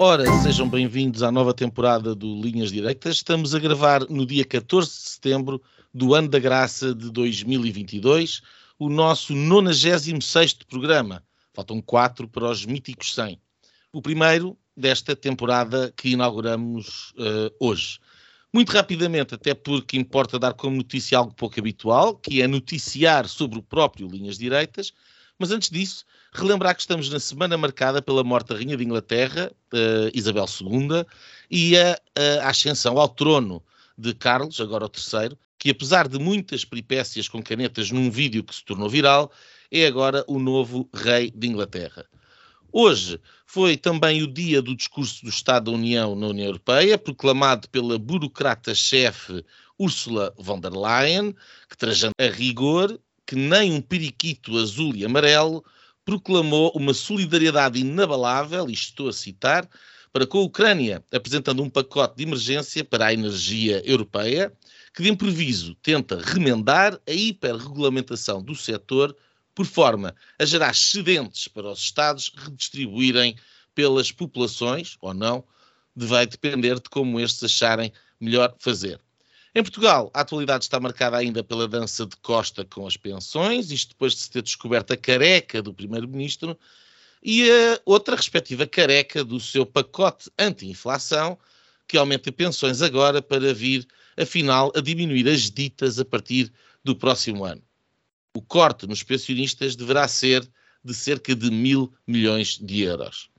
Ora, sejam bem-vindos à nova temporada do Linhas Direitas. Estamos a gravar no dia 14 de setembro do ano da graça de 2022, o nosso 96º programa. Faltam quatro para os míticos 100. O primeiro desta temporada que inauguramos uh, hoje. Muito rapidamente, até porque importa dar como notícia algo pouco habitual, que é noticiar sobre o próprio Linhas Direitas, mas antes disso, relembrar que estamos na semana marcada pela morte da Rainha de Inglaterra, uh, Isabel II, e a, a, ascensão ao trono de Carlos, agora o terceiro, que apesar de muitas peripécias com canetas num vídeo que se tornou viral, é agora o novo rei de Inglaterra. Hoje foi também o dia do discurso do Estado da União na União Europeia, proclamado pela burocrata-chefe Ursula von der Leyen, que trajando a rigor que nem um periquito azul e amarelo proclamou uma solidariedade inabalável, e estou a citar, para com a Ucrânia, apresentando um pacote de emergência para a energia europeia, que de improviso tenta remendar a hiperregulamentação do setor por forma a gerar excedentes para os Estados redistribuírem pelas populações, ou não, vai depender de como estes acharem melhor fazer. Em Portugal, a atualidade está marcada ainda pela dança de Costa com as pensões, isto depois de se ter descoberto a careca do Primeiro-Ministro e a outra respectiva careca do seu pacote anti-inflação, que aumenta pensões agora para vir, afinal, a diminuir as ditas a partir do próximo ano. O corte nos pensionistas deverá ser de cerca de mil milhões de euros.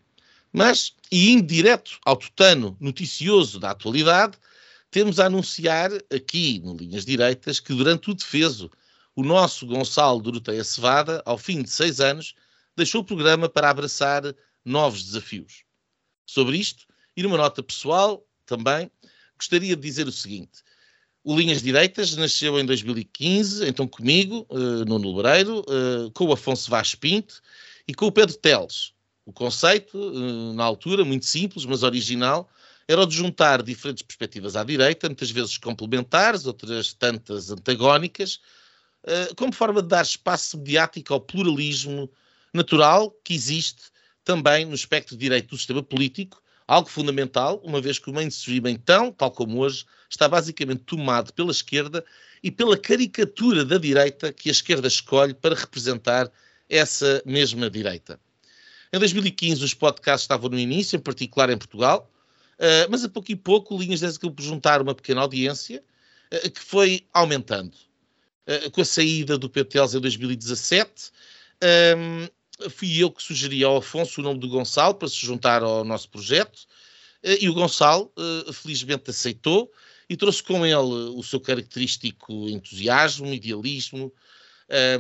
Mas, e indireto ao tutano noticioso da atualidade, temos a anunciar aqui, no Linhas Direitas, que durante o defeso, o nosso Gonçalo Doroteia Cevada, ao fim de seis anos, deixou o programa para abraçar novos desafios. Sobre isto, e numa nota pessoal também, gostaria de dizer o seguinte. O Linhas Direitas nasceu em 2015, então comigo, uh, no Nobreiro, uh, com o Afonso Vaz Pinto e com o Pedro Teles. O conceito, uh, na altura, muito simples, mas original, era o de juntar diferentes perspectivas à direita, muitas vezes complementares, outras tantas antagónicas, eh, como forma de dar espaço mediático ao pluralismo natural que existe também no espectro de direito do sistema político, algo fundamental, uma vez que o mainstream, então, tal como hoje, está basicamente tomado pela esquerda e pela caricatura da direita que a esquerda escolhe para representar essa mesma direita. Em 2015, os podcasts estavam no início, em particular em Portugal, Uh, mas a pouco e pouco, Linhas Dessa por juntar uma pequena audiência uh, que foi aumentando. Uh, com a saída do PTLs em 2017, um, fui eu que sugeri ao Afonso o nome do Gonçalo para se juntar ao nosso projeto e o Gonçalo felizmente aceitou e trouxe com ele o seu característico entusiasmo, idealismo,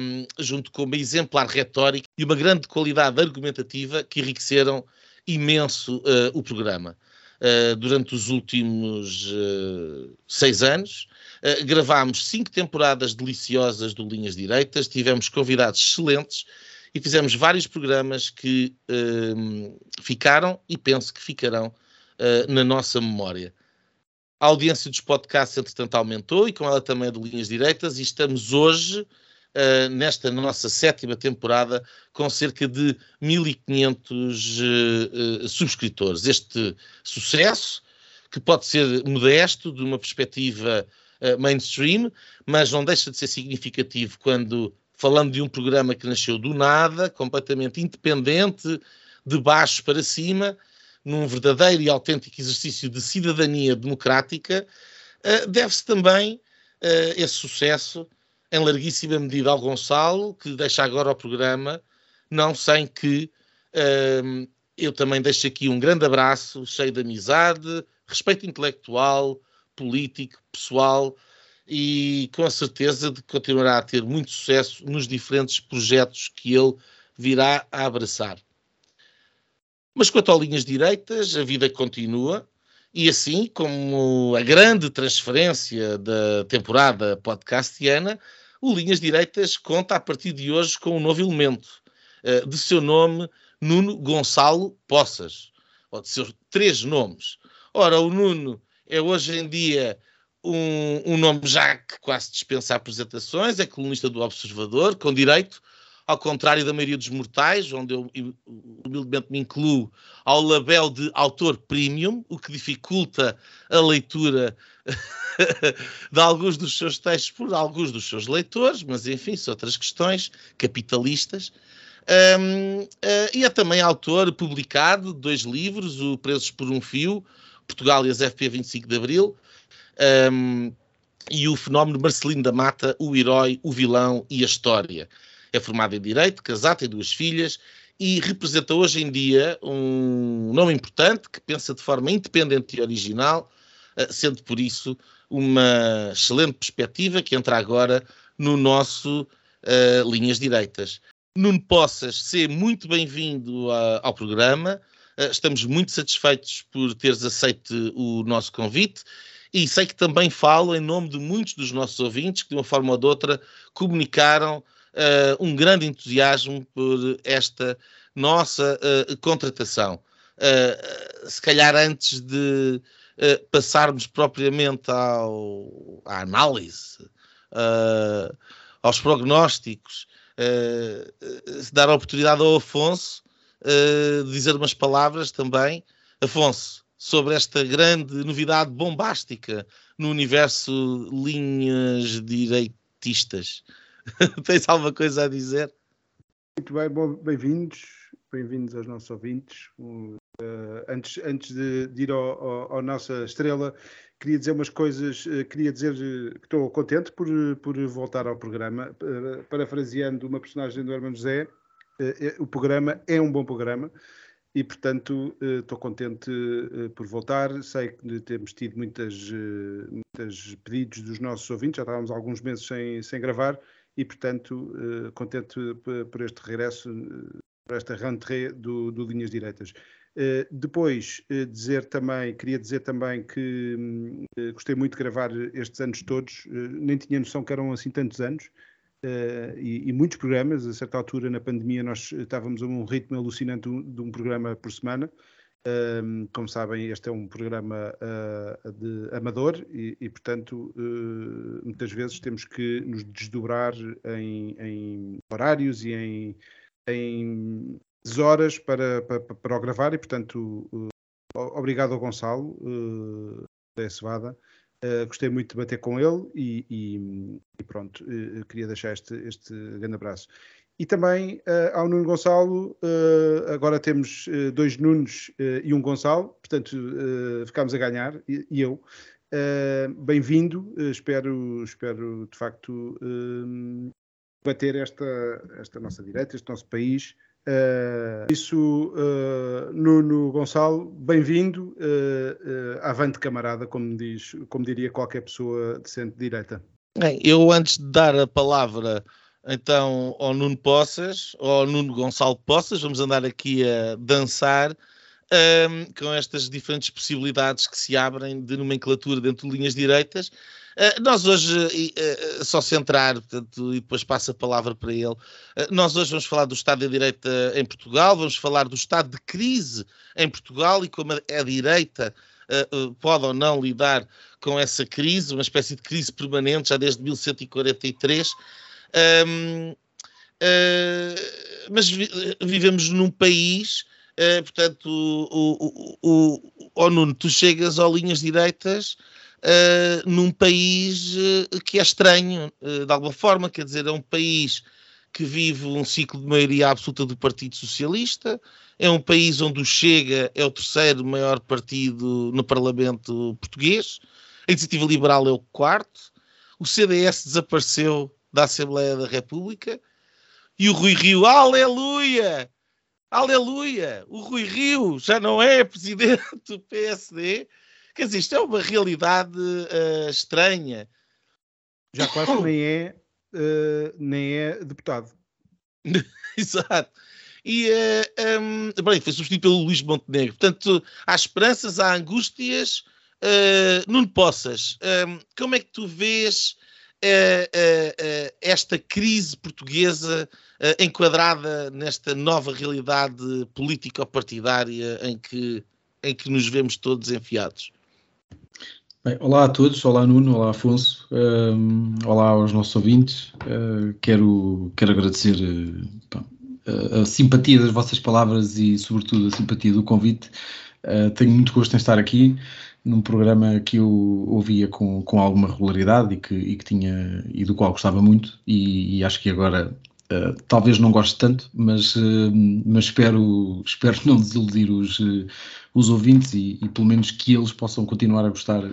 um, junto com uma exemplar retórica e uma grande qualidade argumentativa que enriqueceram imenso o programa. Uh, durante os últimos uh, seis anos. Uh, gravámos cinco temporadas deliciosas do Linhas Direitas, tivemos convidados excelentes e fizemos vários programas que ficaram e penso que ficarão na nossa memória. A audiência dos podcasts, entretanto, aumentou e com ela também a de Linhas Direitas e estamos hoje uh, nesta nossa sétima temporada com cerca de 1500 uh, uh, subscritores. Este sucesso, que pode ser modesto de uma perspectiva eh, mainstream, mas não deixa de ser significativo quando falando de um programa que nasceu do nada, completamente independente, de baixo para cima, num verdadeiro e autêntico exercício de cidadania democrática, deve-se também esse sucesso em larguíssima medida ao Gonçalo, que deixa agora o programa, não sem que hum, eu também deixo aqui um grande abraço, cheio de amizade, respeito intelectual, político, pessoal e com a certeza de que continuará a ter muito sucesso nos diferentes projetos que ele virá a abraçar. Mas quanto a linhas direitas, a vida continua. E assim como a grande transferência da temporada podcastiana, o Linhas Direitas conta a partir de hoje com um novo elemento, uh, de seu nome Nuno Gonçalo Poças, ou de seus três nomes. Ora, o Nuno é hoje em dia um, um nome já que quase dispensa apresentações, é colunista do Observador, com direito, ao contrário da maioria dos mortais, onde eu humildemente me incluo ao label de autor premium, o que dificulta a leitura de alguns dos seus textos por alguns dos seus leitores, mas enfim, são outras questões capitalistas. Um, uh, e é também autor publicado de dois livros, o Presos por um Fio, Portugal e as FP 25 de Abril, um, e o fenómeno Marcelino da Mata, o herói, o vilão e a história. É formado em Direito, casado, tem duas filhas e representa hoje em dia um nome importante que pensa de forma independente e original, uh, sendo por isso uma excelente perspectiva que entra agora no nosso uh, Linhas Direitas. Nuno Poças, ser muito bem-vindo ao programa. Uh, estamos muito satisfeitos por teres aceito o nosso convite e sei que também falo em nome de muitos dos nossos ouvintes que, de uma forma ou de outra, comunicaram uh, um grande entusiasmo por esta nossa uh, contratação. Uh, se calhar antes de passarmos propriamente ao, à análise, aos prognósticos, dar a oportunidade ao Afonso de dizer umas palavras também. Afonso, sobre esta grande novidade bombástica no universo linhas direitistas. Tens alguma coisa a dizer? Muito bem, bem-vindos, bem-vindos aos nossos ouvintes. Uh, antes, antes de, de ir à nossa estrela, queria dizer umas coisas, uh, queria dizer que estou contente por, por voltar ao programa, uh, parafraseando uma personagem do Hermano José, o programa é um bom programa, e, portanto, eh, estou contente eh, por voltar. Sei que temos tido muitas, eh, muitas pedidos dos nossos ouvintes, já estávamos alguns meses sem, sem gravar e, portanto, contente por este regresso, por esta rentrée do, do Linhas Diretas. Depois, dizer também, queria dizer também que gostei muito de gravar estes anos todos, nem tinha noção que eram assim tantos anos, e, muitos programas. A certa altura, na pandemia, nós estávamos a um ritmo alucinante de um programa por semana. Uh, como sabem, este é um programa uh, de amador e, e portanto, eh, muitas vezes temos que nos desdobrar em, em horários e em, em horas para, para, para o gravar. E, portanto, obrigado ao Gonçalo da Cevada Uh, gostei muito de bater com ele e, e, e pronto, uh, queria deixar este, este grande abraço. E também uh, ao Nuno Gonçalo, agora temos dois Nunos e um Gonçalo, portanto ficámos a ganhar, e, e eu. Bem-vindo, espero, espero de facto bater esta, esta nossa direita, este nosso país, Uh, isso, uh, Nuno Gonçalo, bem-vindo, uh, avante camarada, como, diz, como diria qualquer pessoa de centro-direita. Eu, antes de dar a palavra então ao Nuno Poças, ou ao Nuno Gonçalo Poças, vamos andar aqui a dançar um, com estas diferentes possibilidades que se abrem de nomenclatura dentro de linhas direitas Uh, nós hoje, uh, só centrar, portanto, e depois passo a palavra para ele, nós hoje vamos falar do Estado da Direita em Portugal, vamos falar do estado de crise em Portugal e como a direita pode ou não lidar com essa crise, uma espécie de crise permanente já desde 1143. Um, mas vi, vivemos num país, portanto, o, o, o, o, Nuno, tu chegas ao linhas direitas uh, num país uh, que é estranho, uh, de alguma forma, quer dizer, é um país que vive um ciclo de maioria absoluta do Partido Socialista, é um país onde o Chega é o terceiro maior partido no Parlamento português, a Iniciativa Liberal é o quarto, o CDS desapareceu da Assembleia da República e o Rui Rio, aleluia! Aleluia! O Rui Rio já não é presidente do PSD, Quer dizer, isto é uma realidade uh, estranha. Já quase nem é, uh, nem é deputado. Exato. e uh, um, bem, foi substituído pelo Luís Montenegro. Portanto, há esperanças, há angústias. Uh, Nuno Poças, um, como é que tu vês esta crise portuguesa enquadrada nesta nova realidade político-partidária em que, em que nos vemos todos enfiados? Bem, olá a todos, olá Nuno, olá Afonso, um, olá aos nossos ouvintes. Uh, quero, quero agradecer uh, a, a, simpatia das vossas palavras e, sobretudo, a simpatia do convite. Uh, tenho muito gosto em estar aqui num programa que eu ouvia com, com alguma regularidade e que, e que tinha e do qual gostava muito e, e acho que agora Uh, talvez não goste tanto, mas, uh, mas espero, espero não desiludir os, os ouvintes e, e, pelo menos que eles possam continuar a gostar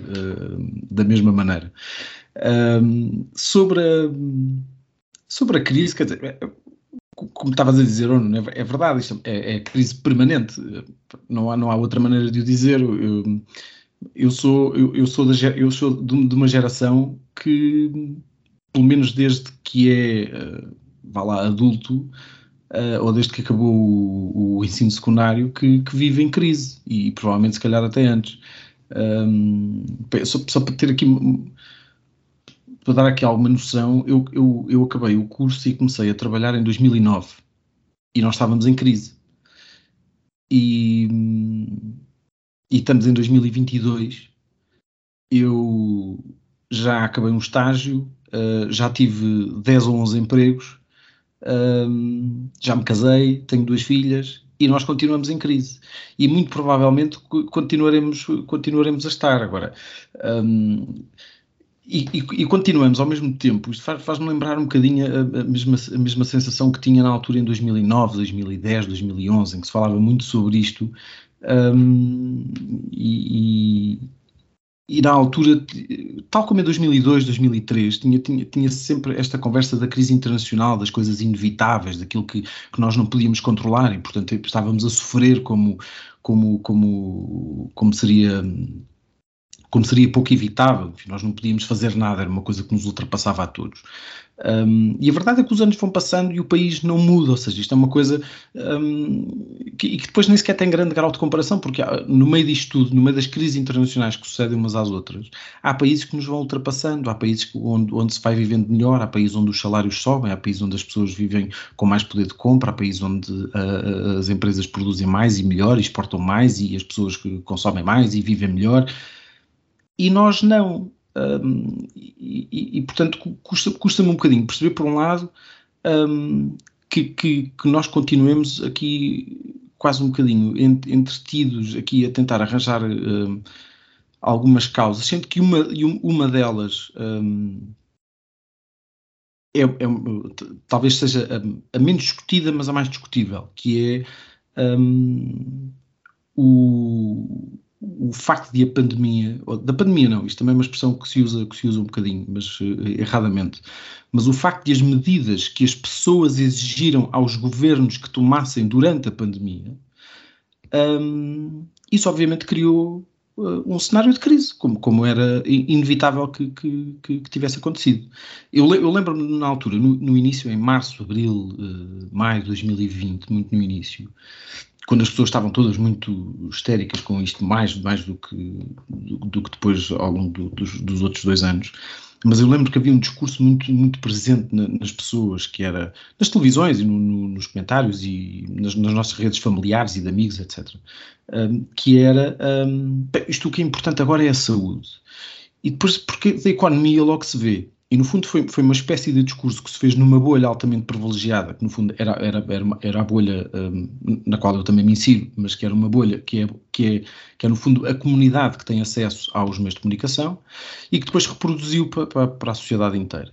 da mesma maneira. sobre, a, sobre a crise, quer dizer, como estavas a dizer, é, é verdade, isto é, é, crise permanente, não há, não há outra maneira de o dizer. Eu, eu sou, eu, eu sou, da, eu sou de, uma geração que, pelo menos desde que é vá lá, adulto, uh, ou desde que acabou o, o ensino secundário, que, que, vive em crise, e provavelmente se calhar até antes. Um, só, só, para ter aqui, para dar aqui alguma noção, eu, eu, eu acabei o curso e comecei a trabalhar em 2009, e nós estávamos em crise. E, e estamos em 2022, eu já acabei um estágio, uh, já tive 10 ou 11 empregos, um, já me casei, tenho duas filhas e nós continuamos em crise. E muito provavelmente continuaremos, continuaremos a estar. Agora, um, e, e, continuamos ao mesmo tempo. Isto faz-me faz lembrar um bocadinho a, a, mesma, a mesma sensação que tinha na altura em 2009, 2010, 2011, em que se falava muito sobre isto. Um, e, e na altura, tal como em 2002, 2003, tinha, tinha, tinha sempre esta conversa da crise internacional, das coisas inevitáveis, daquilo que, que nós não podíamos controlar e, portanto, estávamos a sofrer como, como, como, como seria como seria pouco evitável, nós não podíamos fazer nada, era uma coisa que nos ultrapassava a todos. Um, e a verdade é que os anos vão passando e o país não muda, ou seja, isto é uma coisa um, que, que, depois nem sequer tem grande grau de comparação, porque no meio disto tudo, no meio das crises internacionais que sucedem umas às outras, há países que nos vão ultrapassando, há países onde, onde se vai vivendo melhor, há países onde os salários sobem, há países onde as pessoas vivem com mais poder de compra, há países onde uh, as empresas produzem mais e melhor, exportam mais e as pessoas consomem mais e vivem melhor. E nós não. Um, e, e, e, portanto, custa-me custa um bocadinho perceber, por um lado, um, que, que, que, nós continuemos aqui quase um bocadinho entretidos aqui a tentar arranjar um, algumas causas, sendo que uma, uma delas é, é, talvez seja a, a, menos discutida, mas a mais discutível, que é o, o facto de a pandemia, da pandemia não, isto também é uma expressão que se usa, que se usa um bocadinho, mas uh, erradamente, mas o facto de as medidas que as pessoas exigiram aos governos que tomassem durante a pandemia, um, isso obviamente criou uh, um cenário de crise, como, como era inevitável que, que, que, que tivesse acontecido. Eu, eu lembro-me na altura, no, no, início, em março, abril, uh, maio de 2020, muito no início, quando as pessoas estavam todas muito histéricas com isto, mais, mais do, que, do, do que depois ao longo do, dos, dos, outros dois anos. Mas eu lembro que havia um discurso muito, muito presente na, nas pessoas, que era nas televisões e no, no, nos comentários e nas, nas, nossas redes familiares e de amigos, etc. Um, que era um, isto o que é importante agora é a saúde. E depois, porque da economia logo se vê e no fundo foi, foi uma espécie de discurso que se fez numa bolha altamente privilegiada, que no fundo era, era, era, era a bolha um, na qual eu também me insiro, mas que era uma bolha que é, que, é, que é no fundo a comunidade que tem acesso aos meios de comunicação e que depois reproduziu para, para, para a sociedade inteira.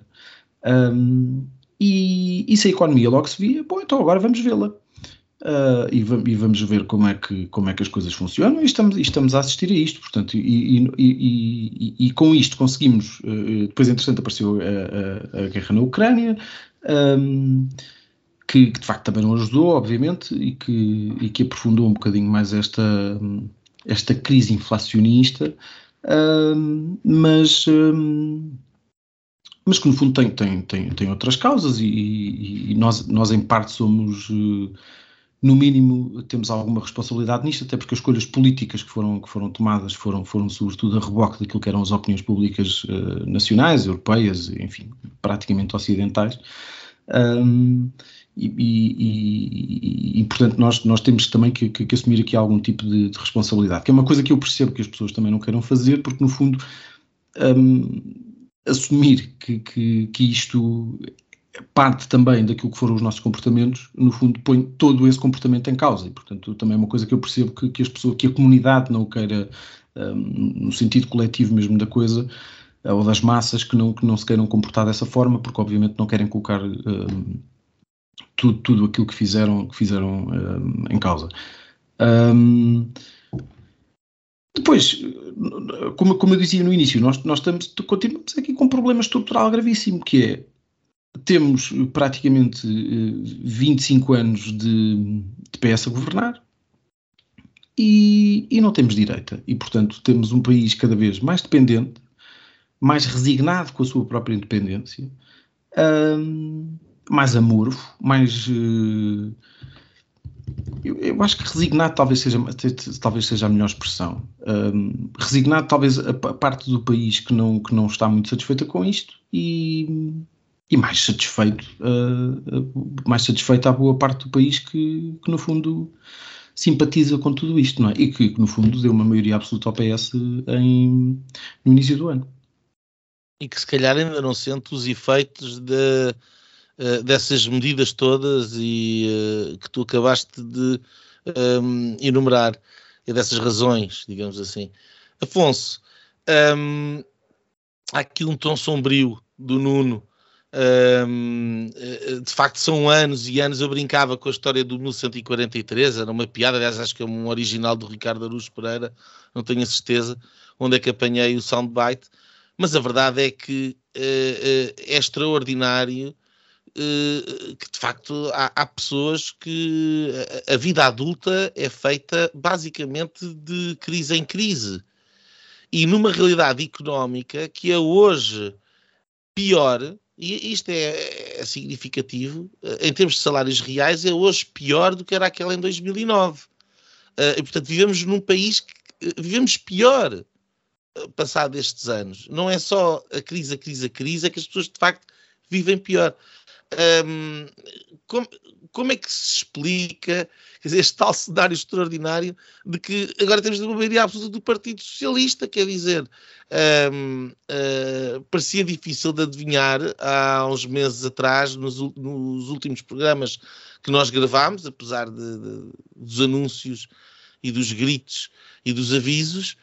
Um, e, e se a economia logo se via, bom, então agora vamos vê-la uh, e, e, vamos ver como é que, como é que as coisas funcionam e estamos, e estamos a assistir a isto, portanto, e, e, e com isto conseguimos, uh, depois entretanto apareceu a, a, a, guerra na Ucrânia, um, que, que, de facto também não ajudou, obviamente, e que, e que aprofundou um bocadinho mais esta, esta crise inflacionista, um, mas... Um, mas que no fundo tem, tem, tem, tem outras causas e, nós, nós em parte somos uh, no mínimo temos alguma responsabilidade nisto, até porque as escolhas políticas que foram, que foram tomadas foram, foram sobretudo a reboque daquilo que eram as opiniões públicas uh, nacionais, europeias, enfim, praticamente ocidentais. Um, e, e, e, e, portanto, nós, nós temos também que, que, que assumir aqui algum tipo de, de, responsabilidade, que é uma coisa que eu percebo que as pessoas também não queiram fazer, porque no fundo um, assumir que, que, que isto parte também daquilo que foram os nossos comportamentos, no fundo põe todo esse comportamento em causa. E, portanto, também é uma coisa que eu percebo que, que as pessoas, que a comunidade não queira, um, no sentido coletivo mesmo da coisa, uh, ou das massas, que não, que não se queiram comportar dessa forma, porque obviamente não querem colocar um, tudo, tudo aquilo que fizeram, que fizeram um, em causa. depois, como, como eu dizia no início, nós, nós estamos, continuamos aqui com um problema estrutural gravíssimo, que é temos praticamente 25 eh, anos de, de PS a governar e, e, não temos direita. E, portanto, temos um país cada vez mais dependente, mais resignado com a sua própria independência, mais amorfo, mais. Uh, eu, eu, acho que resignado talvez seja, talvez seja a melhor expressão. Um, resignado, talvez, a, a parte do país que não, que não está muito satisfeita com isto e e mais satisfeito, uh, mais satisfeito à boa parte do país que, que, no fundo simpatiza com tudo isto, não é? E que, que, no fundo deu uma maioria absoluta ao PS em, no início do ano. E que se calhar ainda não sente os efeitos de, uh, dessas medidas todas e uh, que tu acabaste de um, enumerar, e dessas razões, digamos assim. Afonso, um, há aqui um tom sombrio do Nuno eh, de facto, são anos e anos. Eu brincava com a história do 1143, era uma piada, aliás, acho que é um original do Ricardo Aruz Pereira, não tenho a certeza onde é que apanhei o soundbite, mas a verdade é que uh, é extraordinário que, de facto, há, há pessoas que a vida adulta é feita basicamente de crise em crise. E numa realidade económica que é hoje pior e isto é, é, significativo, eh, em termos de salários reais, é hoje pior do que era aquela em 2009. Uh, eh, e, portanto, vivemos num país que eh, vivemos pior passado estes anos. Não é só a crise, a crise, a crise, é que as pessoas de facto vivem pior. Como, como, é que se explica dizer, este tal cenário extraordinário de que agora temos uma maioria absoluta do Partido Socialista? Quer dizer, um, uh, ah, parecia difícil de adivinhar há uns meses atrás, nos, nos últimos programas que nós gravámos, apesar de, de, dos anúncios e dos gritos e dos avisos,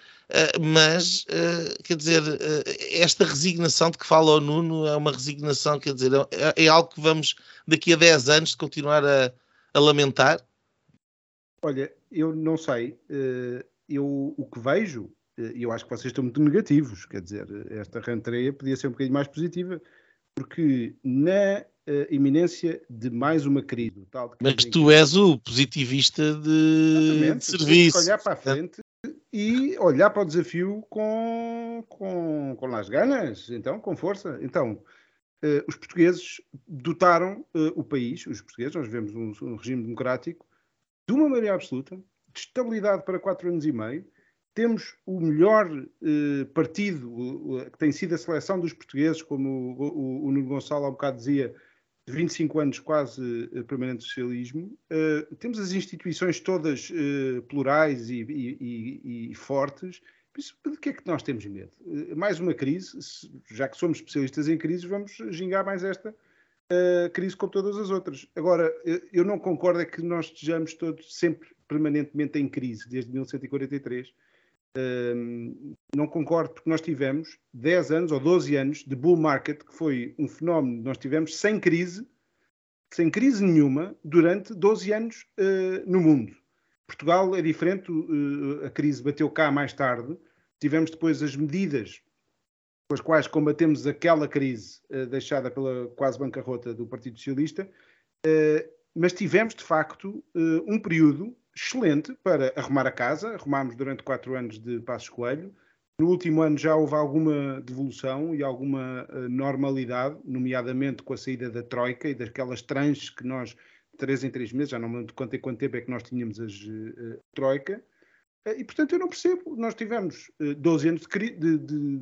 mas, uh, quer dizer, uh, esta resignação de que fala o Nuno é uma resignação, quer dizer, é, é algo que vamos daqui a 10 anos continuar a, a lamentar? Olha, eu não sei. eu o que vejo, e eu acho que vocês estão muito negativos, quer dizer, esta rentreia podia ser um bocadinho mais positiva, porque na iminência de mais uma crise. Tal Mas tu és o positivista de, de serviço. Olhar para a frente e olhar para o desafio com, com, com as ganas, então, com força. Então, eh, os portugueses dotaram eh, o país, os portugueses, nós vivemos um, um, regime democrático, de uma maioria absoluta, de estabilidade para quatro anos e meio. Temos o melhor eh, partido, que tem sido a seleção dos portugueses, como o, o, o Nuno Gonçalo há um bocado dizia, 25 anos quase uh, permanente socialismo, uh, temos as instituições todas uh, plurais e, e, e, fortes. De que é que nós temos medo? mais uma crise, já que somos especialistas em crises, vamos gingar mais esta crise como todas as outras. Agora, eu não concordo é que nós estejamos todos sempre permanentemente em crise, desde 1943 não concordo porque nós tivemos 10 anos ou 12 anos de bull market, que foi um fenómeno que nós tivemos sem crise, sem crise nenhuma, durante 12 anos uh, no mundo. Portugal é diferente, uh, a crise bateu cá mais tarde, tivemos depois as medidas com as quais combatemos aquela crise uh, deixada pela quase bancarrota do Partido Socialista, mas tivemos de facto um período excelente para arrumar a casa. Arrumámos durante quatro anos de Passos Coelho. No último ano já houve alguma devolução e alguma uh, normalidade, nomeadamente com a saída da Troika e daquelas tranches que nós três em três meses, já não me lembro quanto, quanto tempo é que nós tínhamos as uh, Troika, uh, e portanto eu não percebo. Nós tivemos uh, 12 anos de, de, de,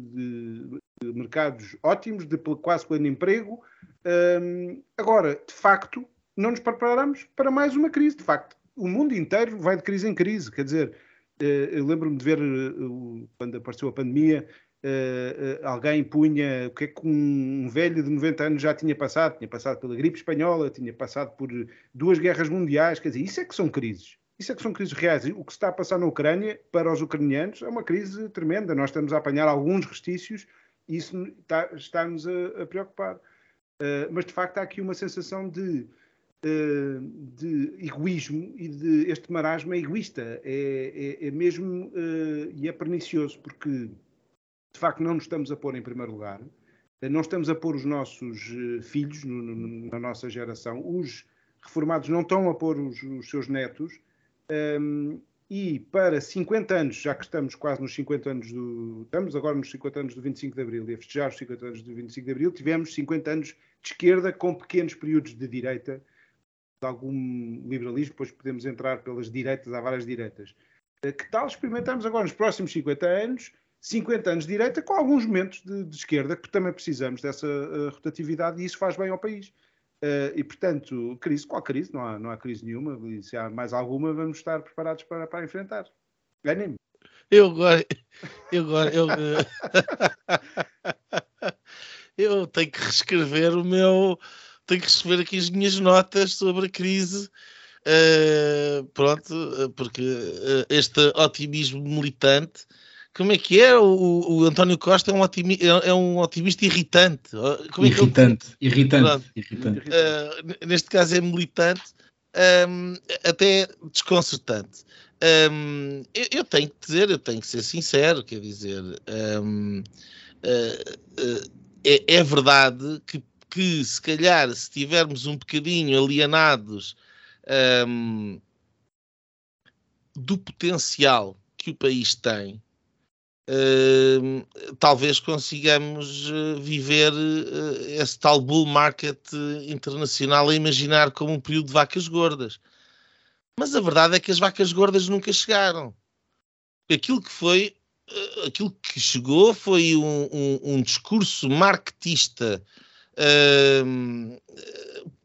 de, mercados ótimos, de quase pleno emprego. Agora, de facto, não nos preparamos para mais uma crise. De facto, o mundo inteiro vai de crise em crise. Quer dizer, eu lembro-me de ver quando apareceu a pandemia uh, alguém punha o que é que um, velho de 90 anos já tinha passado, tinha passado pela gripe espanhola, tinha passado por duas guerras mundiais, quer dizer, isso é que são crises. Isso é que são crises reais. O que se está a passar na Ucrânia, para os ucranianos, é uma crise tremenda. Nós estamos a apanhar alguns restícios e isso está, está-nos a, a preocupar. Uh, mas, de facto, há aqui uma sensação de, de egoísmo e de este marasmo é egoísta. É, é, é mesmo, e é pernicioso, porque de facto não nos estamos a pôr em primeiro lugar, eh, não estamos a pôr os nossos eh, filhos no, no, na nossa geração, os reformados não estão a pôr os, os seus netos, um, ehm, e para 50 anos, já que estamos quase nos 50 anos do. Estamos agora nos 50 anos do 25 de Abril, e a festejar os 50 anos do 25 de Abril, tivemos 50 anos de esquerda com pequenos períodos de direita, de algum liberalismo, depois podemos entrar pelas direitas, há várias direitas. Eh, que tal experimentarmos agora nos próximos 50 anos 50 anos de direita com alguns momentos de, de esquerda, que também precisamos dessa uh, rotatividade e isso faz bem ao país. Uh, e, portanto, crise, qual crise? Não há, não há crise nenhuma. E se há mais alguma, vamos estar preparados para, para enfrentar. Ganhem-me. Eu agora, eu agora, eu, eu tenho que reescrever o meu, tenho que reescrever aqui as minhas notas sobre a crise. Uh, pronto, porque uh, este otimismo militante como é que é? O, o António Costa é um, otimi, é, é um otimista irritante. Como é irritante, que irritante, irritante. Uh, neste caso é militante, um, até desconcertante. Um, eu, eu, tenho que dizer, eu tenho que ser sincero, quer dizer, um, uh, é, é, verdade que, que se calhar se tivermos um bocadinho alienados do potencial que o país tem, Uh, talvez consigamos uh, viver uh, esse tal bull market internacional a imaginar como um período de vacas gordas. Mas a verdade é que as vacas gordas nunca chegaram. Aquilo que foi, aquilo que chegou foi um, um, um discurso marketista,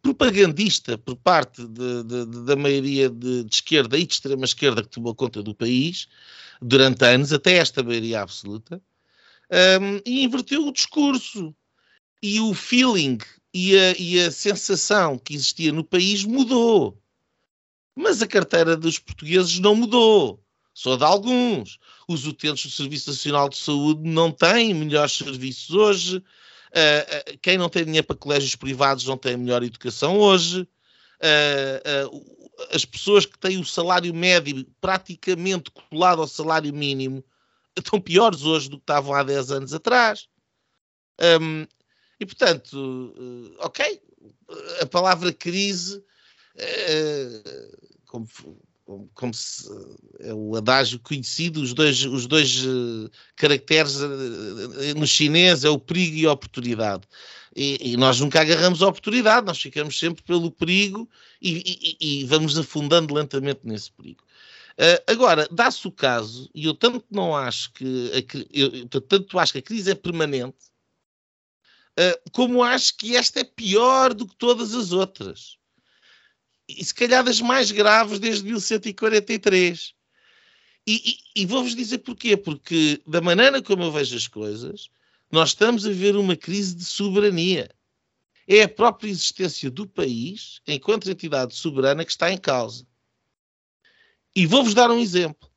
propagandista por parte de, de, de, da maioria de, esquerda e de extrema esquerda que tomou conta do país durante anos, até esta maioria absoluta, um, e inverteu o discurso. E o feeling e a, e a sensação que existia no país mudou. Mas a carteira dos portugueses não mudou. Só de alguns. Os utentes do Serviço Nacional de Saúde não têm melhores serviços hoje. Uh, quem não tem dinheiro para colégios privados não tem melhor educação hoje. Uh, as pessoas que têm o salário médio praticamente colado ao salário mínimo estão piores hoje do que estavam há 10 anos atrás. Um, e portanto, ok, a palavra crise, como, como, se, é o adágio conhecido, os dois, os dois uh, caracteres no chinês é o perigo e a oportunidade. E, e, nós nunca agarramos a oportunidade, nós ficamos sempre pelo perigo e, e, e vamos afundando lentamente nesse perigo. Uh, agora, dá-se o caso, e eu tanto não acho que a, eu, tanto acho que a crise é permanente, uh, como acho que esta é pior do que todas as outras. E se calhar das mais graves desde 1143. E, e vou-vos dizer porquê. Porque da maneira como eu vejo as coisas, nós estamos a ver uma crise de soberania. É a própria existência do país, enquanto entidade soberana, que está em causa. E vou-vos dar um exemplo.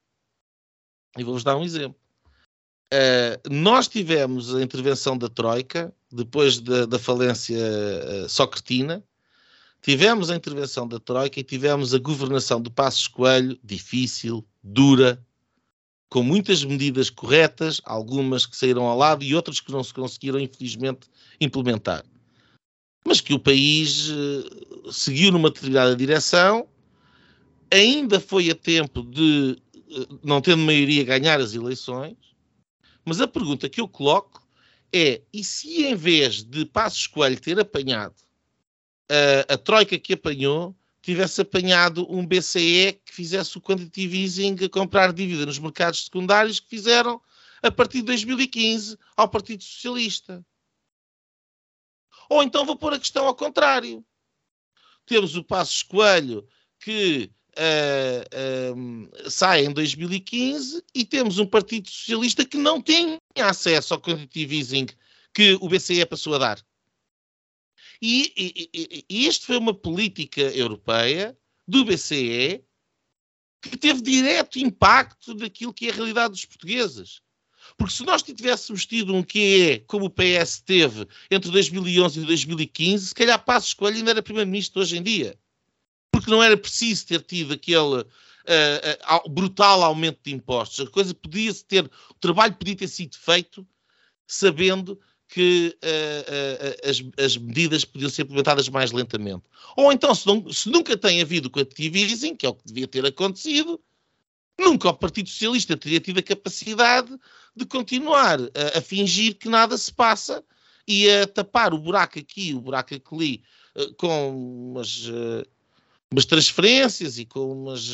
E vou-vos dar um exemplo. Uh, nós tivemos a intervenção da Troika, depois da, da falência uh, socretina, tivemos a intervenção da Troika e tivemos a governação do Passos Coelho, difícil, dura, com muitas medidas corretas, algumas que saíram ao lado e outras que não se conseguiram, infelizmente, implementar. Mas que o país uh, seguiu numa determinada direção, ainda foi a tempo de, uh, não tendo maioria, ganhar as eleições. Mas a pergunta que eu coloco é: e se em vez de Passos Coelho ter apanhado uh, a troika que apanhou, tivesse apanhado um BCE que fizesse o quantitative easing a comprar dívida nos mercados secundários que fizeram a partir de 2015 ao Partido Socialista. Ou então vou pôr a questão ao contrário. Temos o Passos Coelho que uh, uh, sai em 2015 e temos um Partido Socialista que não tem acesso ao quantitative easing que o BCE passou a dar. E, e, e isto foi uma política europeia do BCE que teve direto impacto daquilo que é a realidade dos portugueses. Porque se nós tivéssemos tido um QE como o PS teve entre 2011 e 2015, se calhar Passos Coelho ainda era Primeiro-Ministro hoje em dia. Porque não era preciso ter tido aquele uh, uh, brutal aumento de impostos. A coisa podia ter, o trabalho podia ter sido feito sabendo que uh, as, as, medidas podiam ser implementadas mais lentamente. Ou então, se, não, se nunca tem havido quantitative easing, que é o que devia ter acontecido, nunca o Partido Socialista teria tido a capacidade de continuar a, a fingir que nada se passa e a tapar o buraco aqui, o buraco ali, uh, com umas, uh, umas, transferências e com umas,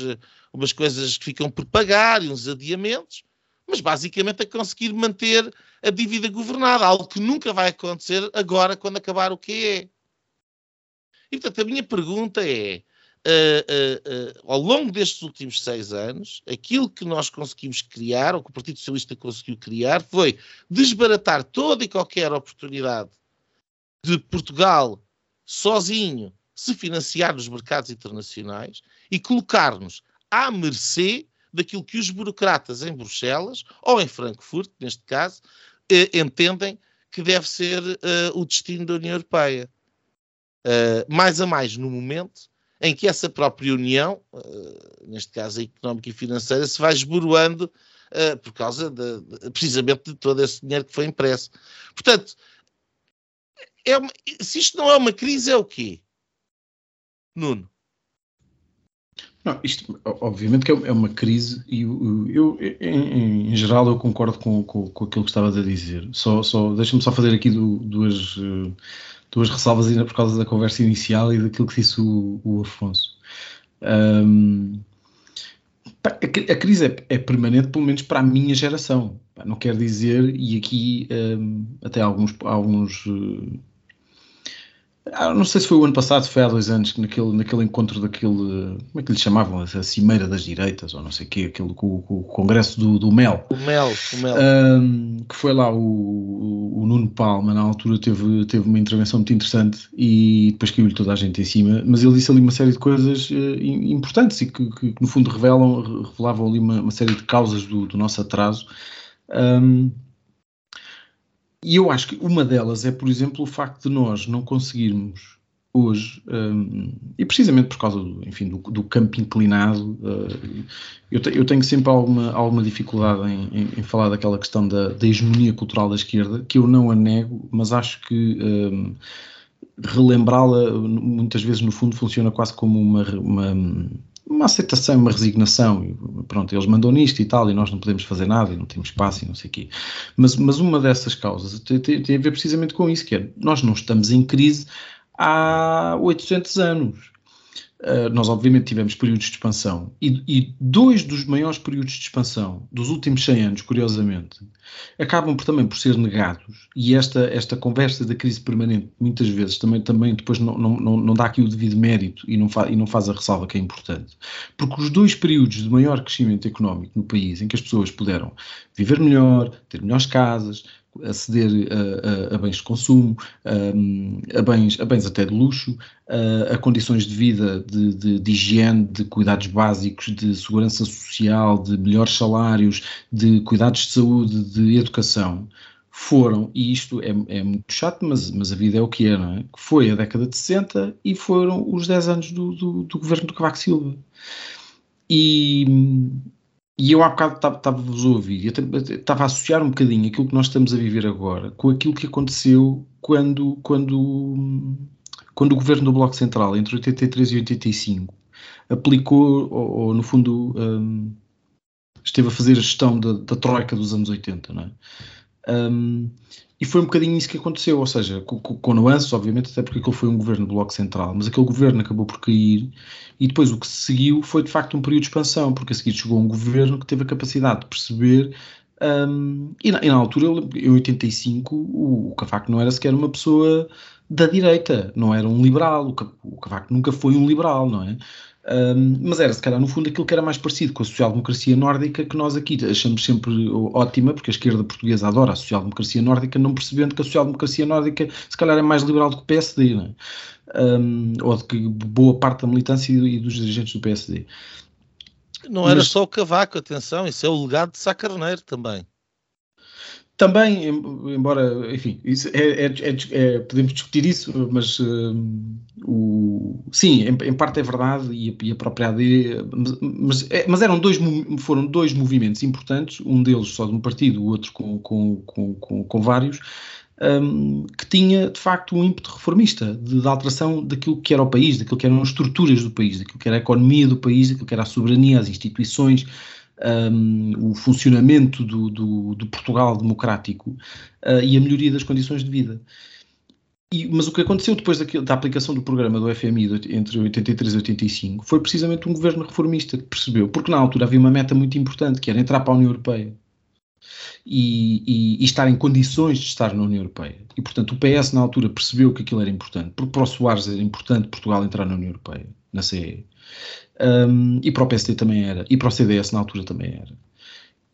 umas coisas que ficam por pagar e uns adiamentos, mas basicamente a conseguir manter a dívida governada, algo que nunca vai acontecer agora quando acabar o que é. E portanto a minha pergunta é: uh, uh, ao longo destes últimos seis anos, aquilo que nós conseguimos criar, ou que o Partido Socialista conseguiu criar, foi desbaratar toda e qualquer oportunidade de Portugal sozinho se financiar nos mercados internacionais e colocar-nos à mercê daquilo que os burocratas em Bruxelas, ou em Frankfurt, neste caso, eh, entendem que deve ser uh, o destino da União Europeia. Uh, mais a mais no momento em que essa própria União, neste caso a económica e financeira, se vai esboroando por causa de, de, precisamente de todo esse dinheiro que foi impresso. Portanto, é uma, se isto não é uma crise, é o quê? Nuno? Não, isto obviamente que é, é uma crise e eu, eu em, em, geral eu concordo com, com, com, aquilo que estavas a dizer. Só, só deixa-me só fazer aqui do, duas, duas ressalvas ainda por causa da conversa inicial e daquilo que disse o, o Afonso. Um, a, crise é, é, permanente, pelo menos para a minha geração. Não quer dizer, e aqui um, até alguns, alguns ah, não sei se foi o ano passado, foi há dois anos, naquele, naquele encontro daquele. Como é que lhe chamavam? A Cimeira das Direitas, ou não sei o quê, aquele, o, o Congresso do, do MEL. O MEL, o MEL. Um, que foi lá o, o, o, Nuno Palma, na altura teve, teve uma intervenção muito interessante e depois caiu-lhe toda a gente em cima, mas ele disse ali uma série de coisas uh, importantes e que, que, no fundo revelam, revelavam ali uma, uma série de causas do, do nosso atraso. Um, e eu acho que uma delas é, por exemplo, o facto de nós não conseguirmos hoje, um, e precisamente por causa do, enfim, do, do campo inclinado, uh, eu, te, eu, tenho sempre alguma, alguma dificuldade em, em, em falar daquela questão da, da, hegemonia cultural da esquerda, que eu não a nego, mas acho que um, relembrá-la muitas vezes no fundo funciona quase como uma, uma uma aceitação, uma resignação. E, pronto, eles mandam nisto e tal, e nós não podemos fazer nada, e não temos espaço, e não sei o quê. Mas, mas uma dessas causas tem, tem, tem, a ver precisamente com isso, que é, nós não estamos em crise há 800 anos. Uh, nós obviamente tivemos períodos de expansão e, e, dois dos maiores períodos de expansão dos últimos 100 anos, curiosamente, acabam por, também por ser negados e esta, esta conversa da crise permanente muitas vezes também, também depois não, não, não dá aqui o devido mérito e não, fa, e não faz a ressalva que é importante. Porque os dois períodos de maior crescimento económico no país em que as pessoas puderam viver melhor, ter melhores casas, aceder a, a, a, bens de consumo, a, a, bens, a bens até de luxo, a, condições de vida, de, de, de, higiene, de cuidados básicos, de segurança social, de melhores salários, de cuidados de saúde, de educação, foram, e isto é, é muito chato, mas, mas a vida é o que é, não é? Foi a década de 60 e foram os 10 anos do, do, do governo do Cavaco Silva. E, e eu há bocado estava-vos a ouvir estava a associar um bocadinho aquilo que nós estamos a viver agora com aquilo que aconteceu quando, quando, quando o governo do Bloco Central, entre 83 e 85, aplicou, ou, ou no fundo, um, esteve a fazer a gestão da, da troika dos anos 80, não é? Um, e foi um bocadinho isso que aconteceu, ou seja, com, com nuances, obviamente, até porque aquele foi um governo do Bloco Central, mas aquele governo acabou por cair e depois o que se seguiu foi de facto um período de expansão, porque a seguir chegou um governo que teve a capacidade de perceber. Um, e, na, e, na, altura, em 85, o, o Cavaco não era sequer uma pessoa da direita, não era um liberal. O, Cavaco nunca foi um liberal, não é? Um, mas era, se calhar, no fundo, aquilo que era mais parecido com a social-democracia nórdica, que nós aqui achamos sempre ótima, porque a esquerda portuguesa adora a social-democracia nórdica, não percebendo que a social-democracia nórdica, se calhar, é mais liberal do que o PSD, não é? um, ou de que boa parte da militância e dos dirigentes do PSD. Não era mas, só o Cavaco, atenção, isso é o legado de Sá Carneiro também. Também, embora, enfim, isso é, é, é, é podemos discutir isso, mas uh, o, sim, em, em, parte é verdade e e a própria AD, mas, é, mas, eram dois, foram dois movimentos importantes, um deles só de um partido, o outro com, com, com, com, com vários, um, que tinha de facto um ímpeto reformista, de, de, alteração daquilo que era o país, daquilo que eram as estruturas do país, daquilo que era a economia do país, daquilo que era a soberania, as instituições, um, o funcionamento do, do, do Portugal democrático uh, e a melhoria das condições de vida. E, mas o que aconteceu depois da aplicação do programa do FMI entre 83 e 85 foi precisamente um governo reformista que percebeu, porque na altura havia uma meta muito importante, que era entrar para a União Europeia. E, e, e, estar em condições de estar na União Europeia. E, portanto, o PS na altura percebeu que aquilo era importante, porque para o Soares era importante Portugal entrar na União Europeia, na CE. Um, e para o PSD também era, e para o CDS na altura também era.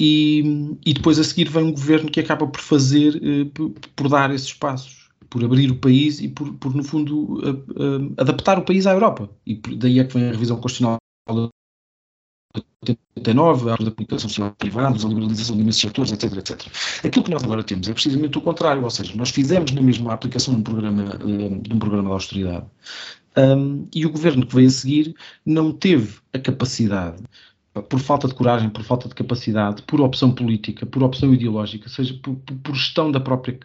E, e depois a seguir vem um governo que acaba por fazer, uh, por, por, dar esses passos, por abrir o país e por, por no fundo, uh, uh, adaptar o país à Europa. E daí é que vem a revisão constitucional de 89, a da comunicação social privada, a liberalização de imensos setores, etc, etc. Aquilo que nós agora temos é precisamente o contrário, ou seja, nós fizemos na mesma aplicação de um programa, de um programa de austeridade, um, e o governo que veio a seguir não teve a capacidade, por falta de coragem, por falta de capacidade, por opção política, por opção ideológica, seja por, por gestão da própria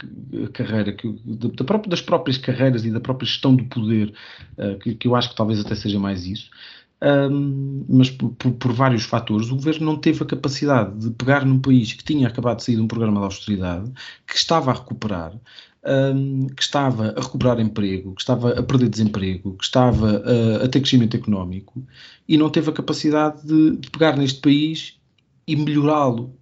carreira, que, da, das próprias carreiras e da própria gestão do poder, uh, que, que eu acho que talvez até seja mais isso, um, mas por, por, por, vários fatores, o governo não teve a capacidade de pegar num país que tinha acabado de sair de um programa de austeridade, que estava a recuperar, um, que estava a recuperar emprego, que estava a perder desemprego, que estava a, a ter crescimento económico e não teve a capacidade de, de pegar neste país e melhorá-lo.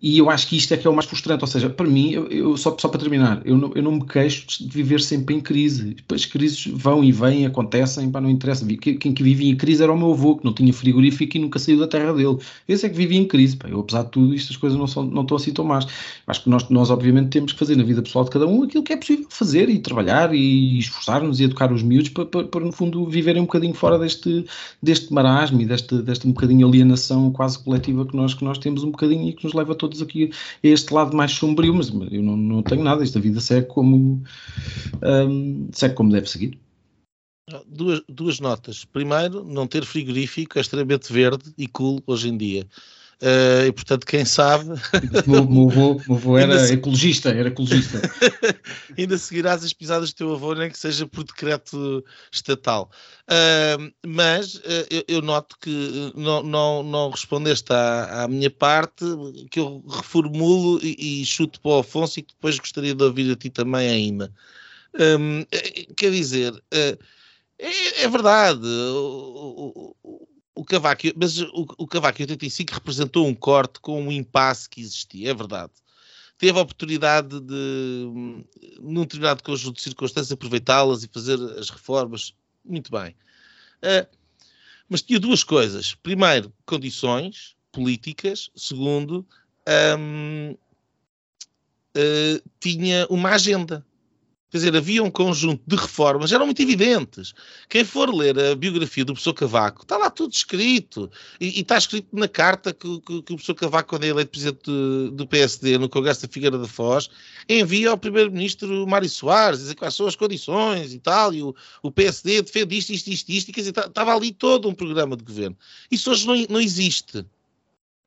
E eu acho que isto é que é o mais frustrante. Ou seja, para mim, eu, eu só, só para terminar, eu não, eu não me queixo de viver sempre em crise. As crises vão e vêm, acontecem, pá, não interessa. Quem que vivia em crise era o meu avô, que não tinha frigorífico e nunca saiu da terra dele. Esse é que vivia em crise. Pá. Eu, apesar de tudo, estas coisas não, são, não estão assim tão más. Acho que nós, nós, obviamente, temos que fazer na vida pessoal de cada um aquilo que é possível fazer e trabalhar e esforçar-nos e educar os miúdos para, para, para, no fundo, viverem um bocadinho fora deste, deste marasmo e desta, desta um bocadinho alienação quase coletiva que nós, que nós temos um bocadinho e que nos leva a todos aqui a este lado mais sombrio, mas eu não, não tenho nada, esta vida segue como, um, segue como deve seguir. Duas, duas notas. Primeiro, não ter frigorífico é extremamente verde e cool hoje em dia. Uh, e portanto, quem sabe. O meu avô, era se... ecologista, era ecologista. ainda seguirás as pisadas do teu avô, nem que seja por decreto estatal. Uh, mas uh, eu, eu, noto que não, não, não respondeste à, à, minha parte, que eu reformulo e, e chuto para o Afonso e que depois gostaria de ouvir a ti também ainda. Um, quer dizer, é, é, verdade. O, o, o Cavaco, mas o, o Cavaco 85 representou um corte com um impasse que existia, é verdade. Teve a oportunidade de, num determinado conjunto de circunstâncias, aproveitá-las e fazer as reformas. Muito bem. Uh, mas tinha duas coisas. Primeiro, condições políticas. Segundo, um, uh, ah, tinha uma agenda. Quer dizer, havia um conjunto de reformas, eram muito evidentes. Quem for ler a biografia do professor Cavaco, está lá tudo escrito. E, e está escrito na carta que, que, que, o professor Cavaco, quando é eleito presidente do, do PSD no Congresso da Figueira da Foz, envia ao primeiro-ministro Mário Soares, dizer quais são as condições e tal, e o, o PSD defende isto, isto, isto, isto, quer dizer, tá, estava ali todo um programa de governo. Isso hoje não, não existe.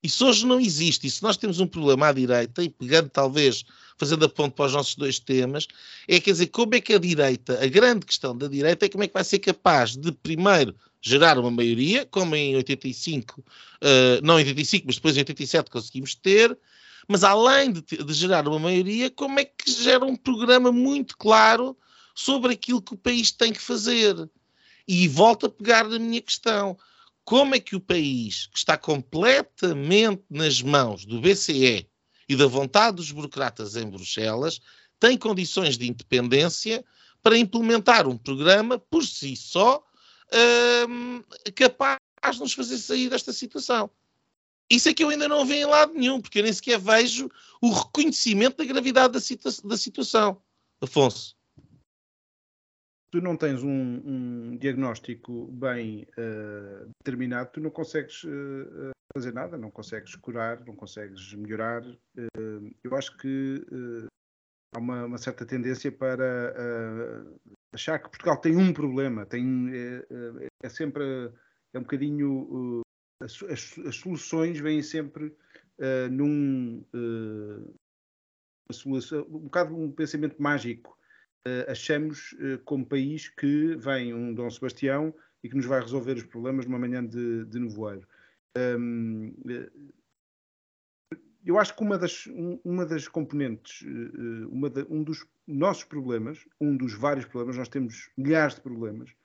Isso hoje não existe. E se nós temos um problema à direita, e pegando talvez, fazendo a ponte para os nossos dois temas, é quer dizer, como é que a direita, a grande questão da direita é como é que vai ser capaz de, primeiro, gerar uma maioria, como em 85, uh, eh, não em 85, mas depois em 87 conseguimos ter, Mas além de, de, gerar uma maioria, como é que gera um programa muito claro sobre aquilo que o país tem que fazer? E volto a pegar na minha questão. Como é que o país, que está completamente nas mãos do BCE e da vontade dos burocratas em Bruxelas, tem condições de independência para implementar um programa por si só hum, capaz de nos fazer sair desta situação? Isso é que eu ainda não vejo em lado nenhum, porque eu nem sequer vejo o reconhecimento da gravidade da, situa da situação. Afonso tu não tens um, um diagnóstico bem uh, determinado, tu não consegues uh, fazer nada, não consegues curar, não consegues melhorar. Uh, eu acho que há uma, uma, certa tendência para achar que Portugal tem um problema, tem, é, é sempre é um bocadinho as, as, soluções vêm sempre num um bocado um pensamento mágico achamos, uh, como país, que vem um Dom Sebastião e que nos vai resolver os problemas numa manhã de, de nevoeiro. Um, eh, eu acho que uma das, uma das componentes, uma de, um dos nossos problemas, um dos vários problemas, nós temos milhares de problemas,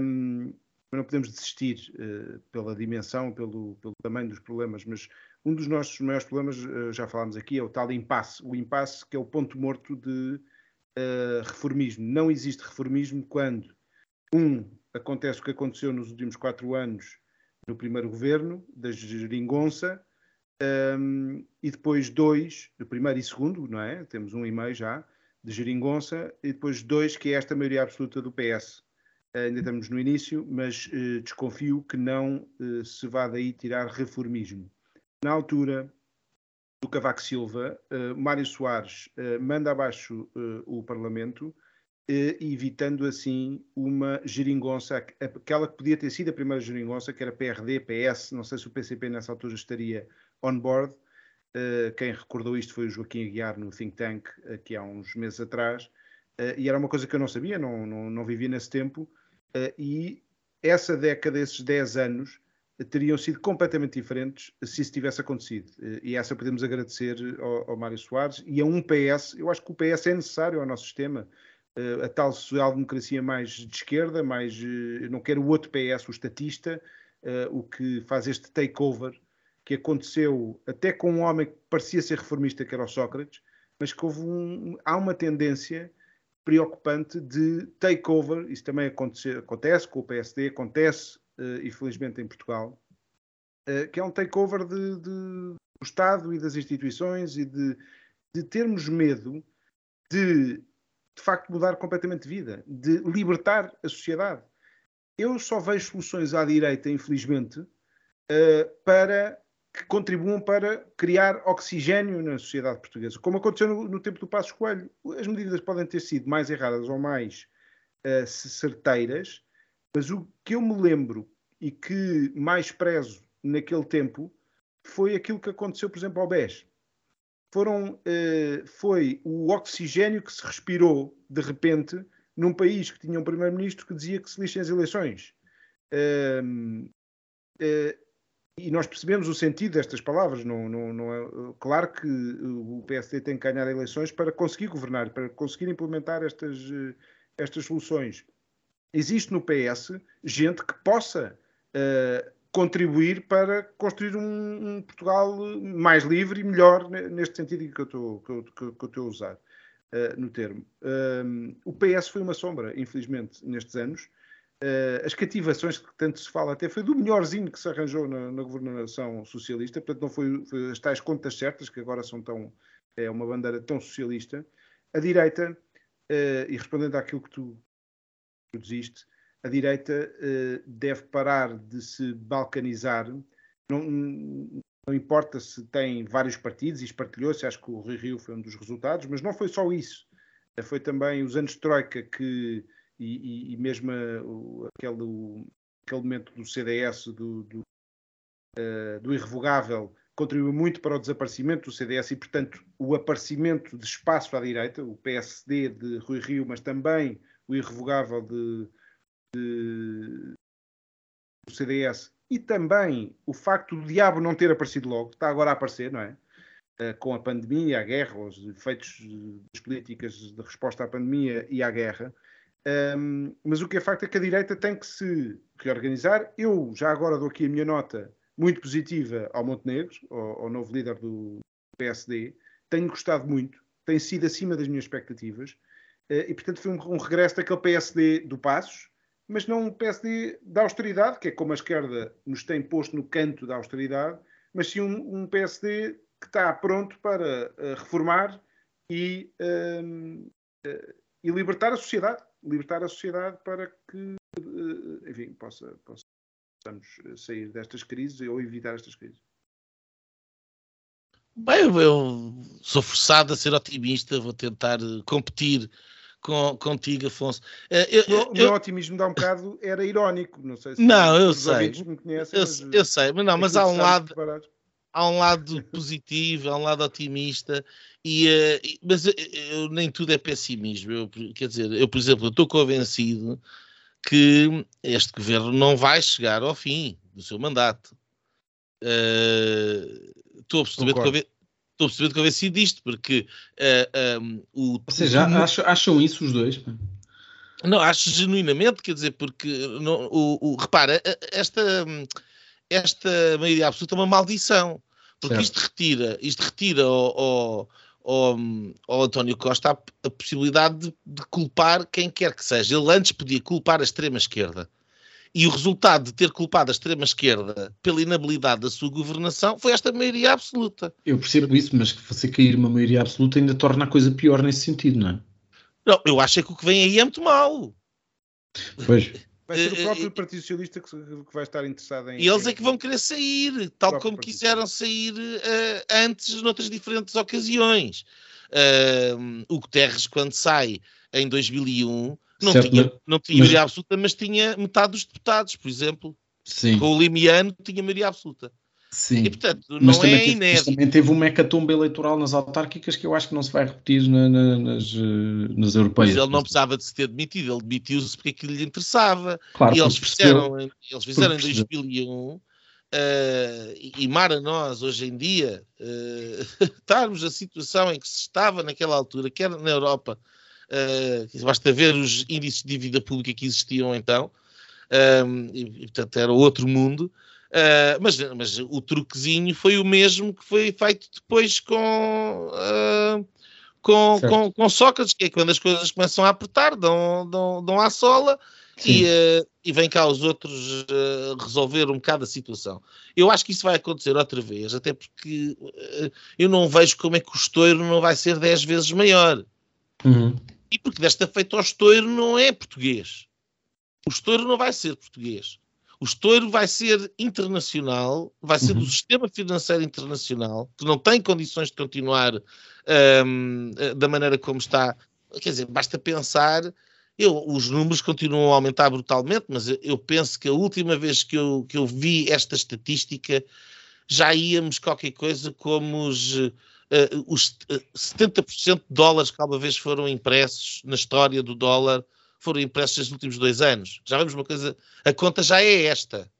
um, não podemos desistir uh, pela dimensão, pelo, pelo, tamanho dos problemas, mas um dos nossos maiores problemas, uh, já falámos aqui, é o tal impasse. O impasse que é o ponto morto de uh, reformismo. Não existe reformismo quando, um, acontece o que aconteceu nos últimos quatro anos no primeiro governo, da geringonça, um, e depois dois, o primeiro e segundo, não é? Temos um e meio já, de geringonça, e depois dois, que é esta maioria absoluta do PS. Uh, ainda estamos no início, mas uh, desconfio que não uh, se vá daí tirar reformismo. Na altura, do Cavaco Silva, uh, Mário Soares uh, manda abaixo uh, o Parlamento, evitando assim uma geringonça, aquela que podia ter sido a primeira geringonça, que era PRD, PS, não sei se o PCP nessa altura estaria on board. quem recordou isto foi o Joaquim Aguiar no Think Tank, aqui há uns meses atrás, e era uma coisa que eu não sabia, não, não, não vivia nesse tempo, e essa década, esses 10 anos, teriam sido completamente diferentes se isso tivesse acontecido. E essa podemos agradecer ao, ao Mário Soares e a um PS. Eu acho que o PS é necessário ao nosso sistema. Eh, a tal social-democracia mais de esquerda, mais. Eh, eu não quero o outro PS, o estatista, eh, o que faz este takeover que aconteceu até com um homem que parecia ser reformista, que era o Sócrates, mas que houve um, há uma tendência preocupante de takeover. Isso também acontece, acontece com o PSD, acontece infelizmente em Portugal, uh, que é um takeover de, de, do Estado e das instituições e de, de termos medo de, de facto, mudar completamente de vida, de libertar a sociedade. Eu só vejo soluções à direita, infelizmente, uh, para que contribuam para criar oxigênio na sociedade portuguesa, como aconteceu no, no tempo do Passo Coelho. As medidas podem ter sido mais erradas ou mais uh, certeiras, mas o que eu me lembro e que mais prezo naquele tempo foi aquilo que aconteceu, por exemplo, ao BES. Foram, eh, foi o oxigênio que se respirou de repente num país que tinha um primeiro-ministro que dizia que se lixem as eleições. Uh, uh, e nós percebemos o sentido destas palavras. Não, não, não é, claro que o PSD tem que ganhar eleições para conseguir governar, para conseguir implementar estas, eh, estas soluções existe no PS gente que possa uh, contribuir para construir um, um, Portugal mais livre e melhor neste sentido que eu estou, que eu, que eu estou a usar uh, no termo. Uh, o PS foi uma sombra, infelizmente, nestes anos. as cativações que tanto se fala até foi do melhorzinho que se arranjou na, na governação socialista, portanto não foi, foi, as tais contas certas que agora são tão é uma bandeira tão socialista. A direita, e respondendo àquilo que tu produziste, a direita uh, deve parar de se balcanizar. Não, não, importa se tem vários partidos, e espartilhou-se, acho que o Rio Rio foi um dos resultados, mas não foi só isso. Foi também os anos de Troika que, e, e, mesmo aquele, aquele momento do CDS, do, do, do irrevogável, contribuiu muito para o desaparecimento do CDS e, portanto, o aparecimento de espaço à direita, o PSD de Rui Rio, mas também o irrevogável de, de, do CDS e também o facto do diabo não ter aparecido logo, está agora a aparecer, não é? com a pandemia, a guerra, os efeitos das políticas de resposta à pandemia e à guerra. Um, mas o que é facto é que a direita tem que se reorganizar. Eu já agora dou aqui a minha nota muito positiva ao Montenegro, ao, ao novo líder do PSD. Tenho gostado muito, tem sido acima das minhas expectativas. Uh, e portanto foi um, um, regresso daquele PSD do Passos, mas não um PSD da austeridade, que é como a esquerda nos tem posto no canto da austeridade, mas sim um, um PSD que está pronto para uh, reformar e, uh, e, libertar a sociedade. Libertar a sociedade para que, eh, enfim, possa, possamos sair destas crises ou evitar estas crises. Bem, eu sou forçado a ser otimista, vou tentar competir com, contigo, Afonso. Eu, eu, o meu otimismo dá um bocado era irónico, não sei se não, eu sei. me conhecem. Eu, mas, eu sei, mas não, mas há um lado há um lado positivo, há um lado otimista, e, uh, mas eu, eu, nem tudo é pessimismo. Eu, quer dizer, eu, por exemplo, estou convencido que este governo não vai chegar ao fim do seu mandato. Uh, estou absolutamente convencido. Estou absolutamente convencido disto, porque uh, um, o. Ou seja, o, acham, acham isso os dois? Não, acho genuinamente, quer dizer, porque não, o, o, repara, esta, esta maioria absoluta é uma maldição. Porque certo. isto retira, isto retira ao, ao, ao, ao António Costa a, a possibilidade de, de, culpar quem quer que seja. Ele antes podia culpar a extrema-esquerda. E o resultado de ter culpado a extrema-esquerda pela inabilidade da sua governação foi esta maioria absoluta. Eu percebo isso, mas que você cair uma maioria absoluta ainda torna a coisa pior nesse sentido, não é? Não, eu acho é que o que vem aí é muito mau. Pois. Vai ser o eh, próprio Partido Socialista que, vai estar interessado em. E eles é que vão querer sair, tal como quiseram sair uh, antes, noutras diferentes ocasiões. Uh, o Guterres, quando sai em 2001, não certo, tinha, não tinha mas... maioria absoluta, mas tinha metade dos deputados, por exemplo. Sim. Com o Limiano tinha maioria absoluta. Sim. E, portanto, mas não é teve, inédito. Mas também teve uma hecatombe eleitoral nas autárquicas que eu acho que não se vai repetir na, na, nas, eh, nas europeias. Mas ele não precisava de se ter demitido, ele demitiu-se porque aquilo lhe interessava. Claro, e eles fizeram, eles fizeram em 2001 uh, e mara nós, hoje em dia, uh, estarmos na situação em que se estava naquela altura, quer na Europa, uh, basta ver os índices de dívida pública que existiam então, e, e, portanto era outro mundo, Uh, mas, mas o truquezinho foi o mesmo que foi feito depois com, uh, com, com, com, Sócrates, que é quando as coisas começam a apertar, dão, dão, dão à sola e, uh, e vem cá os outros resolver um bocado a situação. Eu acho que isso vai acontecer outra vez, até porque eu não vejo como é que o estouro não vai ser 10 vezes maior. Uhum. E porque desta feita o estouro não é português. O estouro não vai ser português. O estouro vai ser internacional, vai ser uhum. do sistema financeiro internacional, que não tem condições de continuar um, da maneira como está. Quer dizer, basta pensar. Eu, os números continuam a aumentar brutalmente, mas eu, penso que a última vez que eu, que eu vi esta estatística já íamos qualquer coisa como os, uh, os uh, 70% de dólares que alguma vez foram impressos na história do dólar foram impressos nos últimos dois anos. Já vemos uma coisa, a conta já é esta.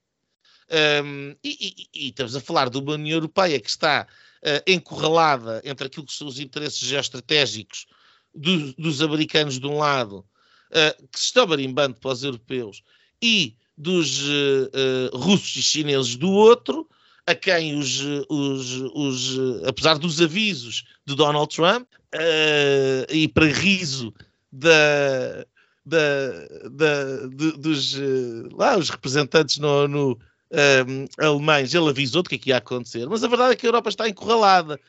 Um, e, e, e, estamos a falar de uma União Europeia que está uh, encurralada entre aquilo que são os interesses geoestratégicos do, dos americanos de um lado, uh, que se estão barimbando para os europeus, e dos uh, russos e chineses do outro, a quem os, os, os apesar dos avisos de Donald Trump, e para riso da, da, da, de, dos uh, lá, os representantes no, no ehm, alemães, ele avisou do que é que ia acontecer, mas a verdade é que a Europa está encurralada.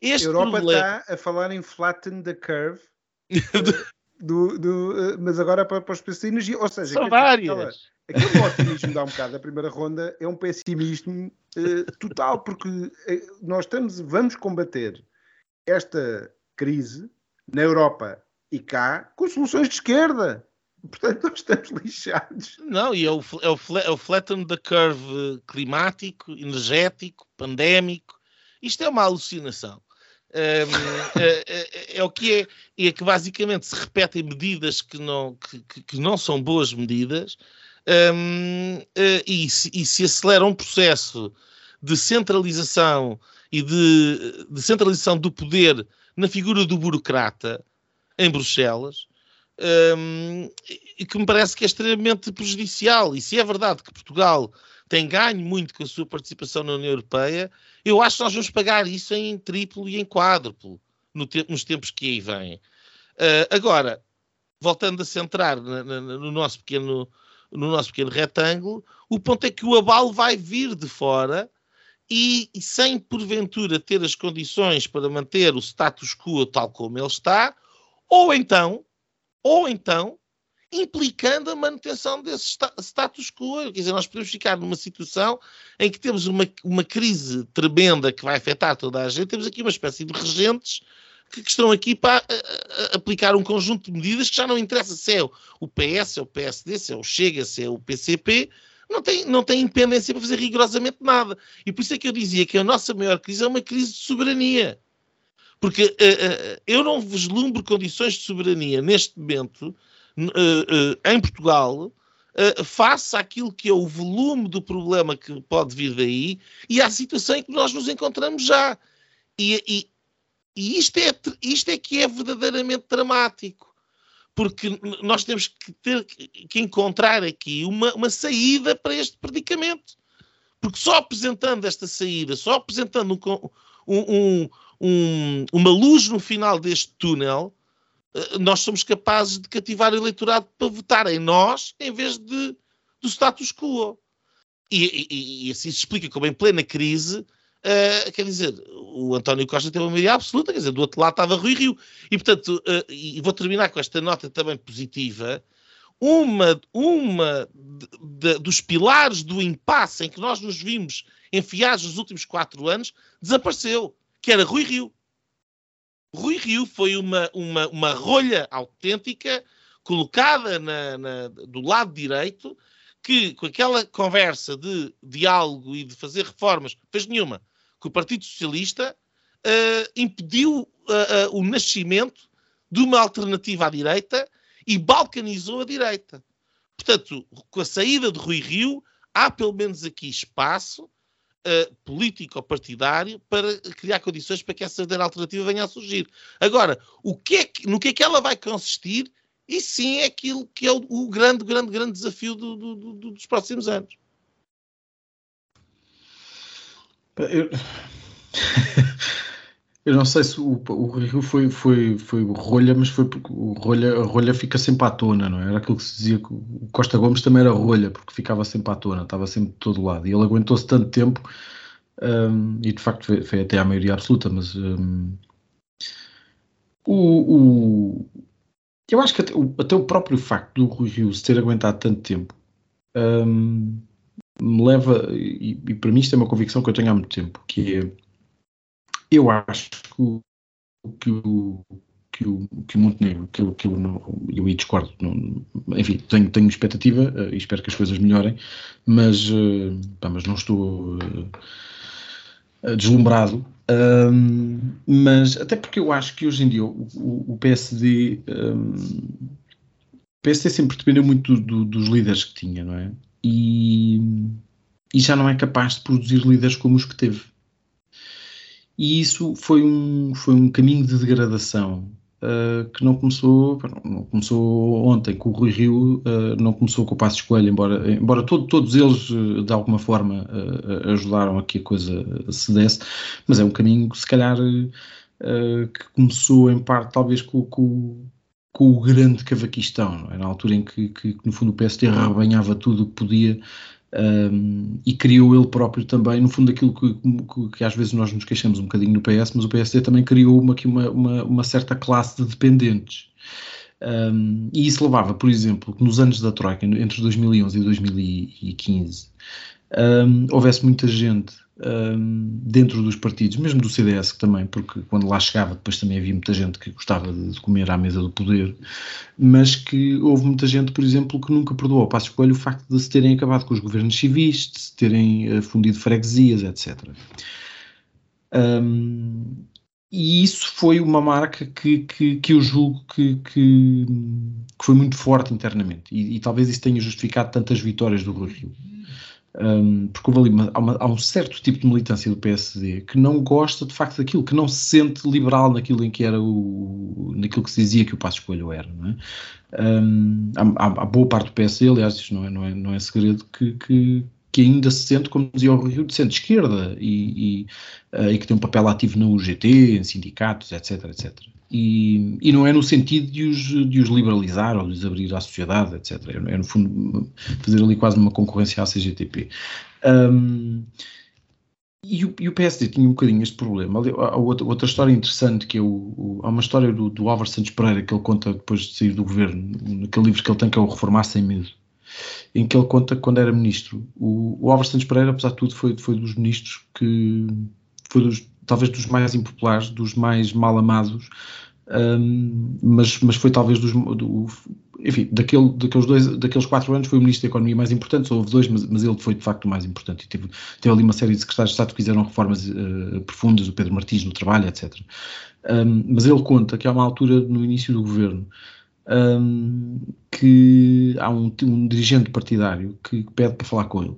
Este a Europa problema... está a falar em flatten the curve. do, do, uh, mas agora para, para os preços de energia, ou seja, são várias. Aquele otimismo dá um bocado da primeira ronda é um pessimismo uh, total, porque nós estamos, vamos combater esta crise na Europa e cá com soluções de esquerda. Portanto, nós estamos lixados. Não, e é o, é o, é o flatten the curve climático, energético, pandémico. Isto é uma alucinação. Um, é, é, é, o que é, é que basicamente se repetem medidas que não, que, que não são boas medidas um, uh, e, se, e se acelera um processo de centralização e de, de centralização do poder na figura do burocrata em Bruxelas, um, que me parece que é extremamente prejudicial. E se é verdade que Portugal tem ganho muito com a sua participação na União Europeia, eu acho que nós vamos pagar isso em triplo e em quádruplo no te nos tempos que aí vêm. Uh, agora, voltando a centrar na, na, no, nosso pequeno, no nosso pequeno retângulo, o ponto é que o abalo vai vir de fora e, e, sem porventura ter as condições para manter o status quo tal como ele está, ou então, ou então, implicando a manutenção desse status quo. Quer dizer, nós podemos ficar numa situação em que temos uma, uma crise tremenda que vai afetar toda a gente, temos aqui uma espécie de regentes que, estão aqui para a, a, aplicar um conjunto de medidas que já não interessa se é o PS, se é o PSD, se é o Chega, se é o PCP, não tem, não tem independência para fazer rigorosamente nada. E por isso é que eu dizia que a nossa maior crise é uma crise de soberania. Porque uh, uh, eu não vislumbro condições de soberania neste momento uh, em Portugal face àquilo que é o volume do problema que pode vir daí e à situação em que nós nos encontramos já. E, e, e isto, é, isto é que é verdadeiramente dramático porque nós temos que ter que encontrar aqui uma, uma saída para este predicamento. Porque só apresentando esta saída, só apresentando um, um, um, uma luz no final deste túnel, eh, nós somos capazes de cativar o eleitorado para votar em nós em vez de, do status quo. E, e, e assim se explica como em plena crise Uh, quer dizer, o António Costa teve uma maioria absoluta, quer dizer, do outro lado estava Rui Rio. E, portanto, uh, e vou terminar com esta nota também positiva. Uma, uma de, de, dos pilares do impasse em que nós nos vimos enfiados nos últimos quatro anos desapareceu, que era Rui Rio. Rui Rio foi uma, uma, uma rolha autêntica colocada na, na, do lado direito que, com aquela conversa de diálogo e de fazer reformas, fez nenhuma que o Partido Socialista uh, impediu uh, uh, o nascimento de uma alternativa à direita e balcanizou a direita. Portanto, com a saída de Rui Rio, há pelo menos aqui espaço uh, político ou partidário para criar condições para que essa alternativa venha a surgir. Agora, o que é que, no que é que ela vai consistir? E sim é aquilo que é o, o grande, grande, grande desafio do, do, do, dos próximos anos. Eu, eu não sei se o, o Rio foi, foi, foi rolha, mas foi porque o rolha, a rolha fica sempre à tona, não é? Era aquilo que se dizia que o Costa Gomes também era rolha, porque ficava sempre à tona, estava sempre de todo lado. E ele aguentou-se tanto tempo, um, e de facto foi, foi, até à maioria absoluta, mas um, o, o, eu acho que até até o próprio facto do Rio se ter aguentado tanto tempo. Um, me leva, e, e, para mim isto é uma convicção que eu tenho há muito tempo, que é, eu acho que o, que o, que o, que o Montenegro, que eu, que eu, não, eu discordo, não, enfim, tenho, tenho expectativa uh, e espero que as coisas melhorem, mas, uh, pá, mas não estou uh, deslumbrado. mas até porque eu acho que hoje em dia o, o, o PSD um, PSD sempre dependeu muito do, do, dos líderes que tinha, não é? E, e já não é capaz de produzir líderes como os que teve. E isso foi um, foi um caminho de degradação uh, que não começou, não começou ontem com o Rui Rio, uh, não começou com o Passo Escolha, embora, embora todo, todos eles uh, de alguma forma ajudaram a que a coisa se desse, mas é um caminho se calhar que começou em parte talvez com, com, com o grande Cavaquistão, é? na altura em que, que, no fundo o PSD arrebanhava tudo o que podia um, e criou ele próprio também, no fundo aquilo que, que, que, às vezes nós nos queixamos um bocadinho no PS, mas o PSD também criou uma, uma, uma, uma certa classe de dependentes. Um, e isso levava, por exemplo, que nos anos da Troika, entre 2011 e 2015, um, houvesse muita gente dentro dos partidos, mesmo do CDS também, porque quando lá chegava depois também havia muita gente que gostava de comer à mesa do poder, mas que houve muita gente, por exemplo, que nunca perdoou ao Passo Coelho o facto de se terem acabado com os governos civis, de se terem uh, fundido freguesias, etc. Um, e isso foi uma marca que, que, que eu julgo que, que, que, foi muito forte internamente. E, e, talvez isso tenha justificado tantas vitórias do Rio. Um, porque houve ali uma, há, uma, há, um certo tipo de militância do PSD que não gosta de facto daquilo, que não se sente liberal naquilo em que era o, naquilo que se dizia que o Passo Escolho era. Não é? um, há, há, boa parte do PSD, aliás, isto não é, não é, não é segredo, que, que, que ainda se sente, como dizia o Rio, de centro-esquerda e, e, uh, e, que tem um papel ativo na UGT, em sindicatos, etc, etc. E, e, não é no sentido de os, de os liberalizar ou de os abrir à sociedade, etc. É, é no fundo fazer ali quase uma concorrência à CGTP. Um, e, o, e, o, PSD tinha um bocadinho este problema. Há outra, outra história interessante que é o, o, há uma história do, do Álvaro Santos Pereira que ele conta depois de sair do governo, naquele livro que ele tem que é o Reformar Sem Medo, em que ele conta quando era ministro. O, o Álvaro Santos Pereira, apesar de tudo, foi, foi dos ministros que foi dos, talvez dos mais impopulares, dos mais mal amados, um, mas, mas foi talvez dos, do, enfim, daquele, daqueles, dois, daqueles quatro anos foi o Ministro da Economia mais importante, só houve dois, mas, mas ele foi de facto o mais importante. E teve, teve ali uma série de secretários de Estado que fizeram reformas uh, profundas, o Pedro Martins no trabalho, etc. Um, mas ele conta que há uma altura no início do governo um, que há um, um dirigente partidário que pede para falar com ele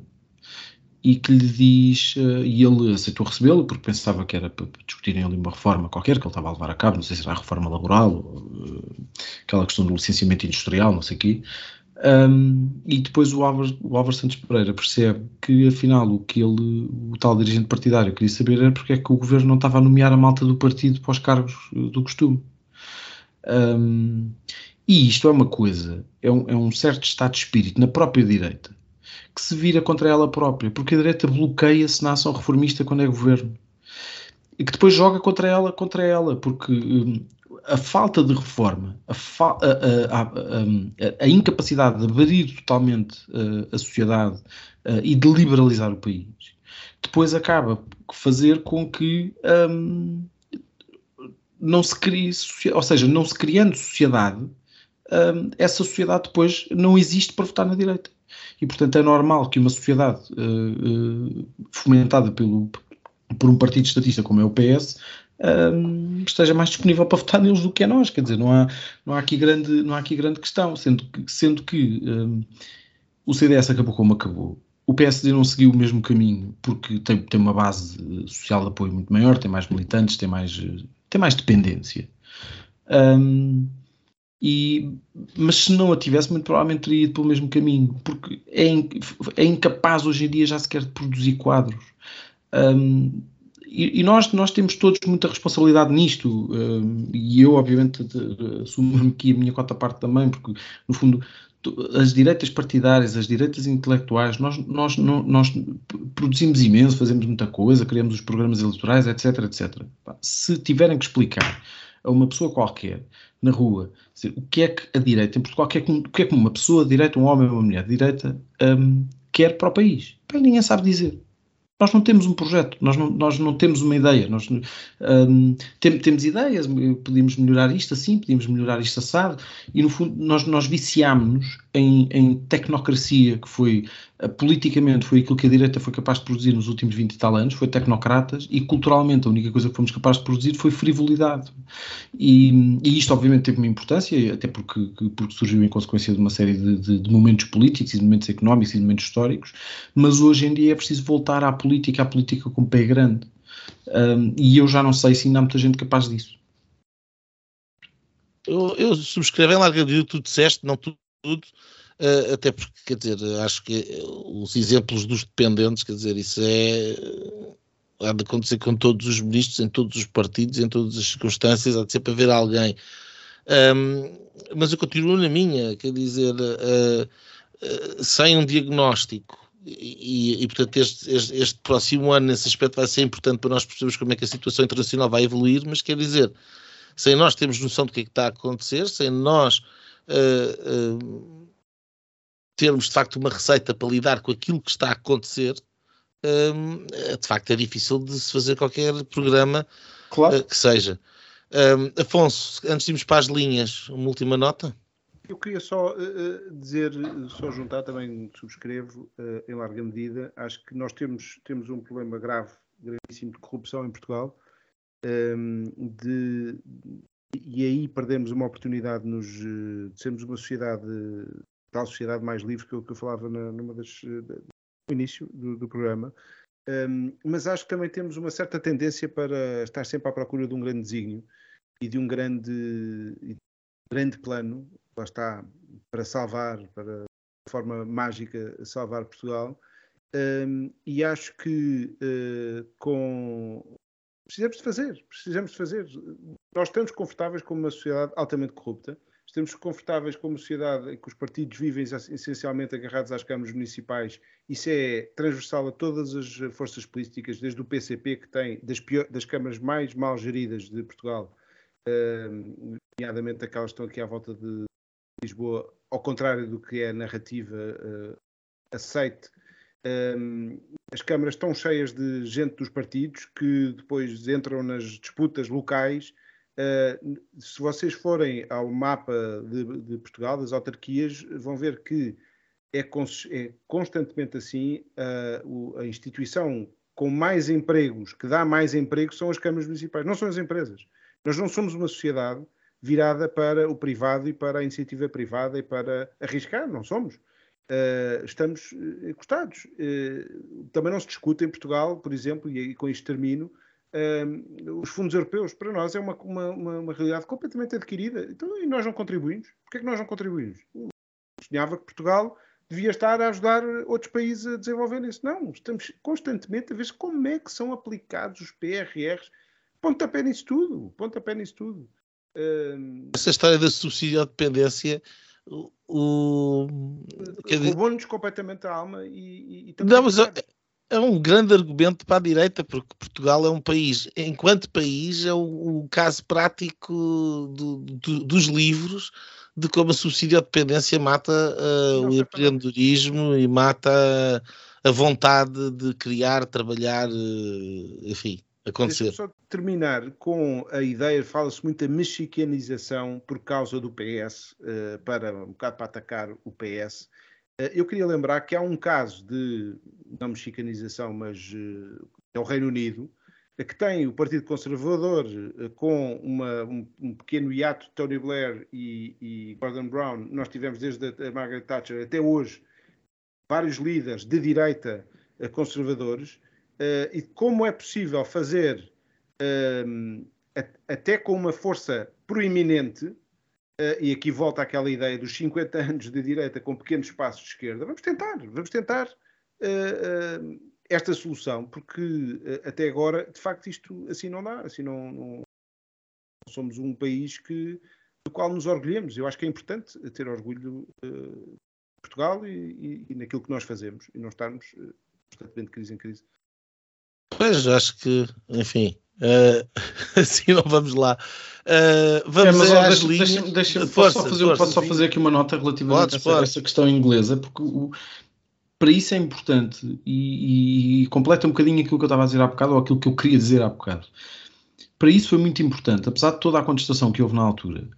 e que lhe diz, uh, e ele aceitou recebê-lo porque pensava que era para discutirem ali uma reforma qualquer que ele estava a levar a cabo, não sei se era a reforma laboral, ou, uh, aquela questão do licenciamento industrial, não sei o quê. Um, e depois o Álvaro, o Álvaro, Santos Pereira percebe que afinal o que ele, o tal dirigente partidário queria saber era porque é que o governo não estava a nomear a malta do partido para os cargos do costume. Um, e isto é uma coisa, é um, é um certo estado de espírito na própria direita que se vira contra ela própria, porque a direita bloqueia-se na ação reformista quando é governo. E que depois joga contra ela, contra ela, porque hum, a falta de reforma, a, a, a, a, incapacidade de abrir totalmente uh, a sociedade uh, e de liberalizar o país, depois acaba por fazer com que um, não se crie, ou seja, não se criando sociedade, um, essa sociedade depois não existe para votar na direita. E, portanto, é normal que uma sociedade uh, fomentada pelo, por um partido estatista como é o PS um, esteja mais disponível para votar neles do que a nós. Quer dizer, não há, não há, aqui, grande, não há aqui grande questão, sendo que, sendo que um, o CDS acabou como acabou. O PSD não seguiu o mesmo caminho porque tem, tem uma base social de apoio muito maior, tem mais militantes, tem mais, tem mais dependência. Um, e, mas se não a tivesse, muito provavelmente teria ido pelo mesmo caminho, porque é, é incapaz hoje em dia já sequer de produzir quadros. Um, e, e, nós, nós temos todos muita responsabilidade nisto, um, e eu, obviamente, assumo aqui a minha cota parte também, porque, no fundo, as direitas partidárias, as direitas intelectuais, nós, nós, nós produzimos imenso, fazemos muita coisa, criamos os programas eleitorais, etc, etc. Se tiverem que explicar a uma pessoa qualquer na rua dizer, o que é que a direita, em Portugal, o que é que, o que, é que uma pessoa direita, um homem ou uma mulher direita, um, quer para o país? Bem, ninguém sabe dizer. Nós não temos um projeto, nós não, nós não temos uma ideia. Nós um, tem, temos ideias, podíamos melhorar isto assim, podíamos melhorar isto assado, e no fundo nós, nós viciámos-nos em, em tecnocracia, que foi eh, politicamente foi aquilo que a direita foi capaz de produzir nos últimos 20 e tal anos, foi tecnocratas, e culturalmente a única coisa que fomos capazes de produzir foi frivolidade. E, e isto obviamente teve uma importância, até porque, porque surgiu em consequência de uma série de, de, de, momentos políticos e de momentos económicos e de momentos históricos, mas hoje em dia é preciso voltar à política, à política com pé grande. Um, e eu já não sei se ainda há muita gente capaz disso. Eu, eu subscrevo em larga medida o que tu disseste, não tudo, Uh, até porque, quer dizer, acho que os exemplos dos dependentes, quer dizer, isso é. Há de acontecer com todos os ministros, em todos os partidos, em todas as circunstâncias, há de sempre haver alguém. Um, mas eu continuo na minha, quer dizer, uh, uh, sem um diagnóstico. E, e, portanto, este, este, este, próximo ano, nesse aspecto, vai ser importante para nós percebermos como é que a situação internacional vai evoluir. Mas quer dizer, sem nós termos noção do que é que está a acontecer, sem nós. Uh, uh, termos de facto uma receita para lidar com aquilo que está a acontecer, um, de facto é difícil de se fazer qualquer programa claro. uh, que seja. Um, Afonso, antes de irmos para as linhas, uma última nota? Eu queria só uh, dizer, só juntar também, subscrevo uh, em larga medida, acho que nós temos, temos um problema grave, gravíssimo de corrupção em Portugal, um, de, e aí perdemos uma oportunidade nos, de sermos uma sociedade tal sociedade mais livre que eu, que eu falava na, numa das no início do, do programa, um, mas acho que também temos uma certa tendência para estar sempre à procura de um grande desígnio e de um grande, grande plano, lá está, para salvar, para de forma mágica salvar Portugal. Um, e acho que uh, com precisamos de fazer, precisamos de fazer. Nós estamos confortáveis com uma sociedade altamente corrupta, estamos confortáveis com uma sociedade em que os partidos vivem essencialmente agarrados às câmaras municipais. Isso é transversal a todas as forças políticas, desde o PCP, que tem das, pior, das câmaras mais mal geridas de Portugal, uh, nomeadamente aquelas que estão aqui à volta de Lisboa, ao contrário do que é a narrativa uh, aceite. Um, as câmaras estão cheias de gente dos partidos que depois entram nas disputas locais Uh, se vocês forem ao mapa de, de, Portugal, das autarquias, vão ver que é, cons é constantemente assim. Uh, o, a instituição com mais empregos, que dá mais empregos, são as câmaras municipais, não são as empresas. Nós não somos uma sociedade virada para o privado e para a iniciativa privada e para arriscar, não somos. Uh, estamos encostados. também não se discute em Portugal, por exemplo, e com isto termino, Uh, os fundos europeus, para nós, é uma, uma, uma, realidade completamente adquirida. Então, e nós não contribuímos? Porquê é que nós não contribuímos? Sonhava que Portugal devia estar a ajudar outros países a desenvolver isso. Não, estamos constantemente a ver como é que são aplicados os PRRs. Pontapé nisso tudo, pontapé nisso tudo. Uh, Essa história da subsidiodependência o, o... roubou-nos completamente a alma e, e, e não, mas, é um grande argumento para a direita, porque Portugal é um país, enquanto país, é o, o caso prático do, do, dos livros de como a subsídio-dependência mata uh, o empreendedorismo e mata a, a, vontade de criar, trabalhar, uh, enfim, acontecer. Só terminar com a ideia, fala-se muito da mexicanização por causa do PS, uh, para um bocado para atacar o PS. Eh, eu queria lembrar que há um caso de, não mexicanização, mas uh, é o Reino Unido, uh, que tem o Partido Conservador uh, com uma, um, um, pequeno hiato de Tony Blair e, e, Gordon Brown. Nós tivemos desde a, a Margaret Thatcher até hoje vários líderes de direita conservadores. E como é possível fazer, até com uma força proeminente, Uh, e aqui volta aquela ideia dos 50 anos de direita com pequenos passos de esquerda. Vamos tentar, vamos tentar uh, uh, esta solução, porque até agora, de facto, isto assim não dá, assim não, não, somos um país que, do qual nos orgulhemos. Eu acho que é importante ter orgulho de Portugal e, e, e, naquilo que nós fazemos e não estarmos constantemente de crise em crise. Pois, acho que, enfim, Uh, assim não vamos lá. Uh, vamos é, mas, deixa, linhas... deixa, deixa, posso, só fazer, força, posso só fazer aqui uma nota relativamente Podes, a essa, essa, questão inglesa, porque o, para isso é importante e, e, completa um bocadinho aquilo que eu estava a dizer há bocado ou aquilo que eu queria dizer há bocado. Para isso foi muito importante, apesar de toda a contestação que houve na altura.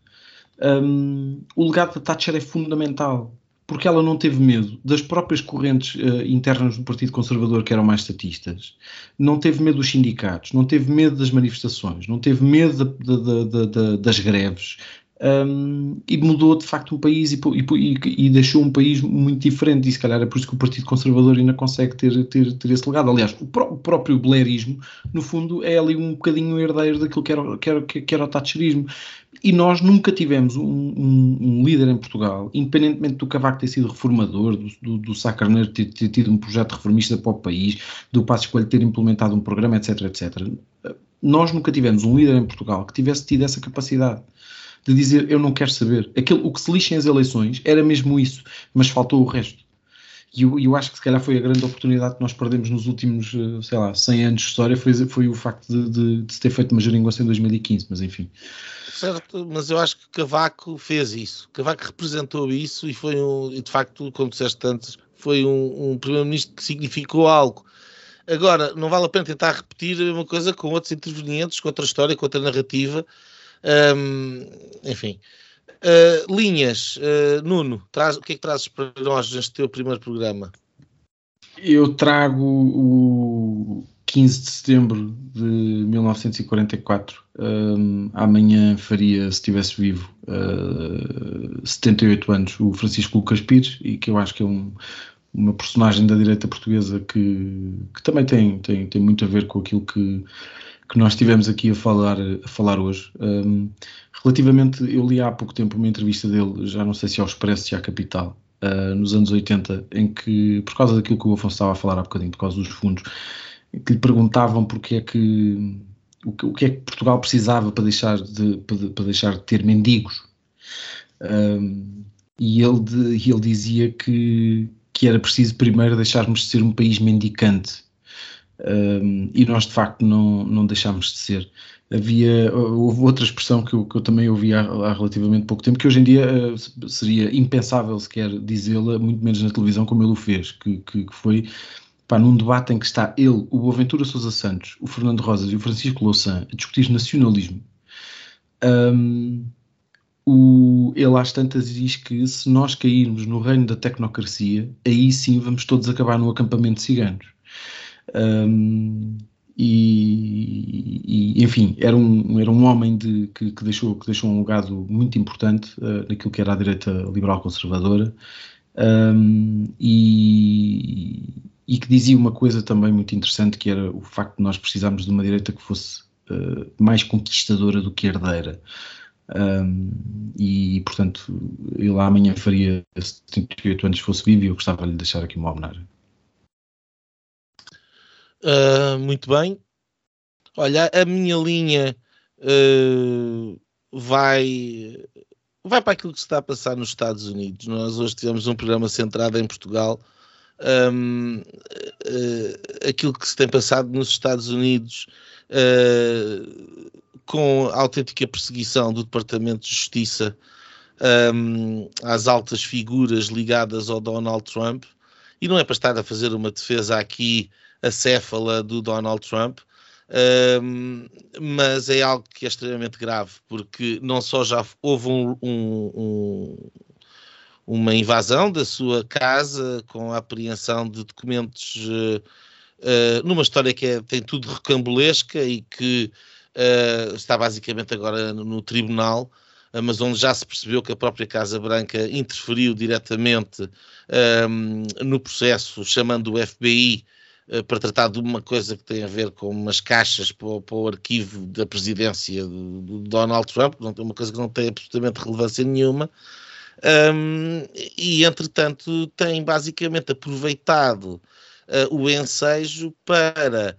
Um, o legado da Thatcher é fundamental porque ela não teve medo das próprias correntes uh, internas do Partido Conservador, que eram mais estatistas, não teve medo dos sindicatos, não teve medo das manifestações, não teve medo de, de, de, das greves, um, e mudou de facto o país e, e, e, deixou um país muito diferente, e se calhar é por isso que o Partido Conservador ainda consegue ter, ter, ter esse legado. Aliás, o, pró o próprio Blairismo, no fundo, é ali um bocadinho herdeiro daquilo que era, que era, que era o Thatcherismo. E nós nunca tivemos um, um, um, líder em Portugal, independentemente do Cavaco ter sido reformador, do, do, do Sá Carneiro ter, ter, tido um projeto reformista para o país, do Passo Escolho ter implementado um programa, etc, etc. Nós nunca tivemos um líder em Portugal que tivesse tido essa capacidade de dizer eu não quero saber. Aquilo, o que se lixa as eleições era mesmo isso, mas faltou o resto. E eu, eu, acho que se calhar foi a grande oportunidade que nós perdemos nos últimos, eh, sei lá, 100 anos de história, foi, foi o facto de, de, de se ter feito uma geringonça em 2015, mas enfim. Certo, mas eu acho que Cavaco fez isso. Cavaco representou isso e foi um, e de facto, como disseste antes, foi um, um primeiro-ministro que significou algo. Agora, não vale a pena tentar repetir a mesma coisa com outros intervenientes, com outra história, com outra narrativa, um, enfim. Uh, linhas, uh, Nuno, traz, o que é que trazes para nós neste teu primeiro programa? Eu trago o 15 de setembro de 1944. Um, amanhã faria, se estivesse vivo, uh, 78 anos, o Francisco Lucas Pires, e que eu acho que é um, uma personagem da direita portuguesa que, que também tem, tem, tem muito a ver com aquilo que, que nós tivemos aqui a falar, a falar hoje. Um, relativamente, eu li há pouco tempo uma entrevista dele, já não sei se ao Expresso, se à Capital, uh, nos anos 80, em que, por causa daquilo que o Afonso estava a falar há bocadinho, por causa dos fundos, que lhe perguntavam porque é que o que, o que é que Portugal precisava para deixar de, para, para deixar de ter mendigos. Um, e ele, de, ele dizia que, que era preciso primeiro deixarmos de ser um país mendicante. Um, e nós de facto não, não deixámos de ser. Havia, houve outra expressão que eu, que eu também ouvi há, há, relativamente pouco tempo, que hoje em dia uh, seria impensável sequer dizê-la, muito menos na televisão, como ele o fez, que, que, que foi pá, num debate em que está ele, o Boaventura Sousa Santos, o Fernando Rosas e o Francisco Louçã a discutir nacionalismo. Um, o, ele às tantas diz que se nós cairmos no reino da tecnocracia, aí sim vamos todos acabar no acampamento de ciganos. Um, e, e, enfim, era um, era um homem de, que, que, deixou, que deixou um legado muito importante uh, naquilo que era a direita liberal conservadora um, e, e, que dizia uma coisa também muito interessante que era o facto de nós precisarmos de uma direita que fosse uh, mais conquistadora do que herdeira. Um, e, portanto, ele amanhã faria 78 anos se fosse vivo e eu gostava de lhe deixar aqui uma homenagem. Uh, muito bem. Olha, a minha linha uh, vai, vai para aquilo que se está a passar nos Estados Unidos. Nós hoje tivemos um programa centrado em Portugal. Um, uh, aquilo que se tem passado nos Estados Unidos com a autêntica perseguição do Departamento de Justiça um, às altas figuras ligadas ao Donald Trump, e não é para estar a fazer uma defesa aqui acéfala do Donald Trump, um, mas é algo que é extremamente grave, porque não só já houve um, um, uma invasão da sua casa com a apreensão de documentos uh, uh, numa história que é, tem tudo recambulesca e que uh, está basicamente agora no, no tribunal, mas onde já se percebeu que a própria Casa Branca interferiu diretamente um, no processo, chamando o FBI para tratar de uma coisa que tem a ver com umas caixas para, o, para o arquivo da presidência do, do, Donald Trump, uma coisa que não tem absolutamente relevância nenhuma. Um, e entretanto tem basicamente aproveitado uh, o ensejo para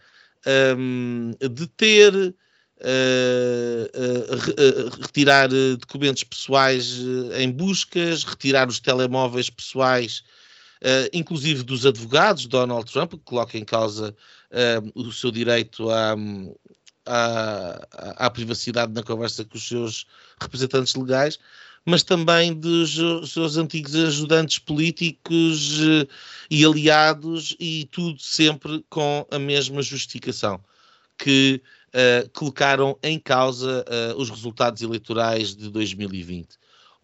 um, deter uh, uh, retirar documentos pessoais em buscas, retirar os telemóveis pessoais, inclusive dos advogados, Donald Trump, que coloca em causa o seu direito à, à, à, privacidade na conversa com os seus representantes legais, mas também dos seus antigos ajudantes políticos e aliados, e tudo sempre com a mesma justificação, que uh, colocaram em causa uh, os resultados eleitorais de 2020.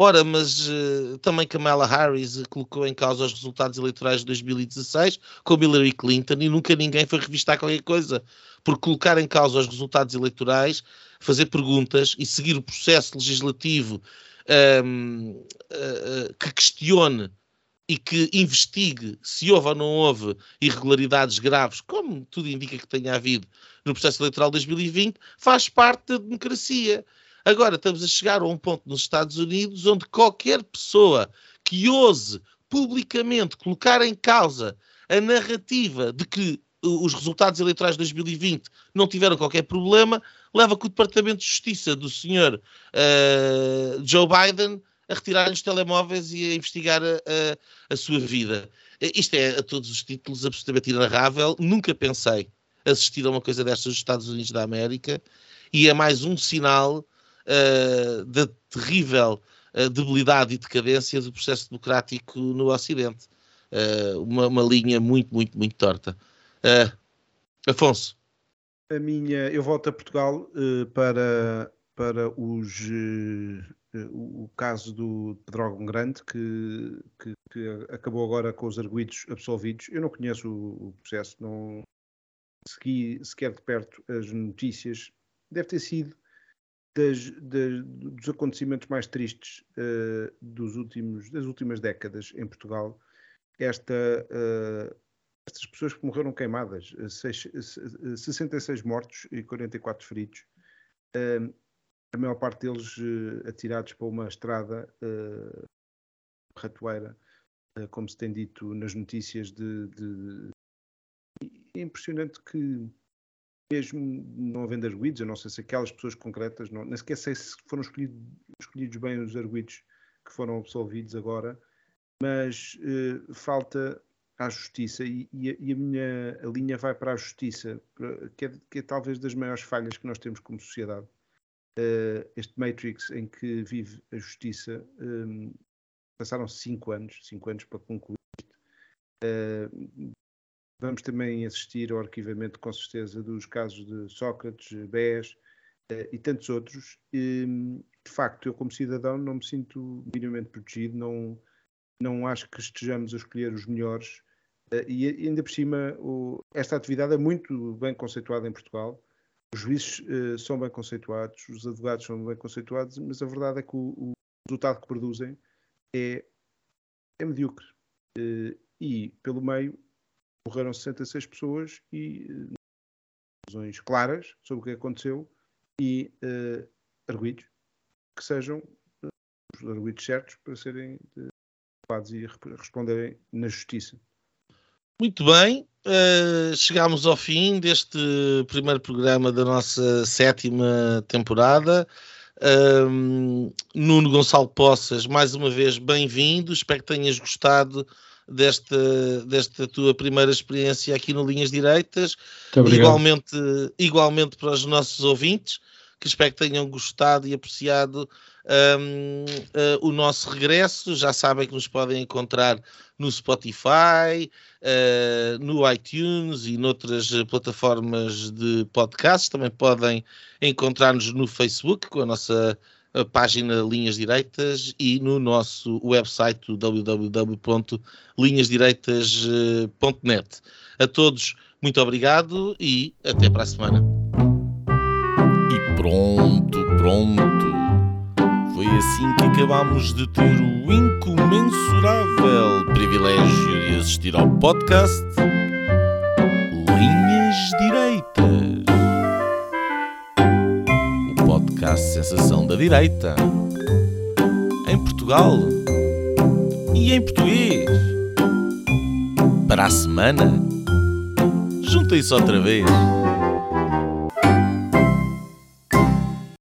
Ora, mas uh, também Kamala Harris colocou em causa os resultados eleitorais de 2016, como Hillary Clinton, e nunca ninguém foi revistar qualquer coisa. Por colocar em causa os resultados eleitorais, fazer perguntas e seguir o processo legislativo um, ehm, que questione e que investigue se houve ou não houve irregularidades graves, como tudo indica que tenha havido no processo eleitoral de 2020, faz parte da democracia. Agora estamos a chegar a um ponto nos Estados Unidos onde qualquer pessoa que ouse publicamente colocar em causa a narrativa de que os resultados eleitorais de 2020 não tiveram qualquer problema, leva que o Departamento de Justiça do senhor uh, Joe Biden a retirar os telemóveis e a investigar a, a, a, sua vida. Isto é, a todos os títulos, absolutamente inarrável. Nunca pensei assistir a uma coisa destas nos Estados Unidos da América e é mais um sinal uh, da terrível uh, debilidade e decadência do processo democrático no Ocidente. Uh, uma, uma, linha muito, muito, muito torta. Afonso. A minha, eu volto a Portugal para, para os o, caso do Pedrógão Grande, que, que, que, acabou agora com os arguídos absolvidos. Eu não conheço o, o processo, não segui sequer de perto as notícias. Deve ter sido das, das, dos acontecimentos mais tristes uh, dos últimos, das últimas décadas em Portugal. esta, uh, estas pessoas que morreram queimadas, seis, 66 mortos e 44 feridos, uh, a maior parte deles atirados para uma estrada ratoeira, como se tem dito nas notícias de, de... É impressionante que mesmo não havendo arguídos, eu não sei se aquelas pessoas concretas, não, nem sequer sei se foram escolhidos, escolhidos bem os arguídos que foram absolvidos agora, mas uh, falta à justiça e, e, a, e, a, minha a linha vai para a justiça, que é, que é, talvez das maiores falhas que nós temos como sociedade. Uh, este Matrix em que vive a justiça, um, eh, passaram cinco anos, cinco anos para concluir. Uh, vamos também assistir ao arquivamento, com certeza, dos casos de Sócrates, Bés uh, e tantos outros. De facto, eu como cidadão não me sinto minimamente protegido, não, não acho que estejamos a escolher os melhores. Uh, e ainda por cima, esta atividade é muito bem conceituada em Portugal. Os juízes uh, são bem conceituados, os advogados são bem conceituados, mas a verdade é que o, resultado que produzem é, é medíocre. E, pelo meio, morreram 66 pessoas e razões claras sobre o que aconteceu e uh, arguídos que sejam os arguídos certos para serem levados e responderem na justiça. Muito bem, uh, chegámos ao fim deste primeiro programa da nossa sétima temporada. Um, Nuno Gonçalo Poças, mais uma vez bem-vindo. Espero que tenhas gostado desta, desta tua primeira experiência aqui no Linhas Direitas. Igualmente, igualmente para os nossos ouvintes que espero que tenham gostado e apreciado um, uh, o nosso regresso. Já sabem que nos podem encontrar no Spotify, uh, no iTunes e noutras plataformas de podcasts. Também podem encontrar-nos no Facebook com a nossa página Linhas Direitas e no nosso website www.linhasdireitas.net. A todos, muito obrigado e até para a semana. Pronto, pronto. Foi assim que acabámos de ter o incomensurável privilégio de assistir ao podcast Linhas Direitas. Podcast Sensação da Direita. Em Portugal e em português. Para a semana, juntem-se outra vez.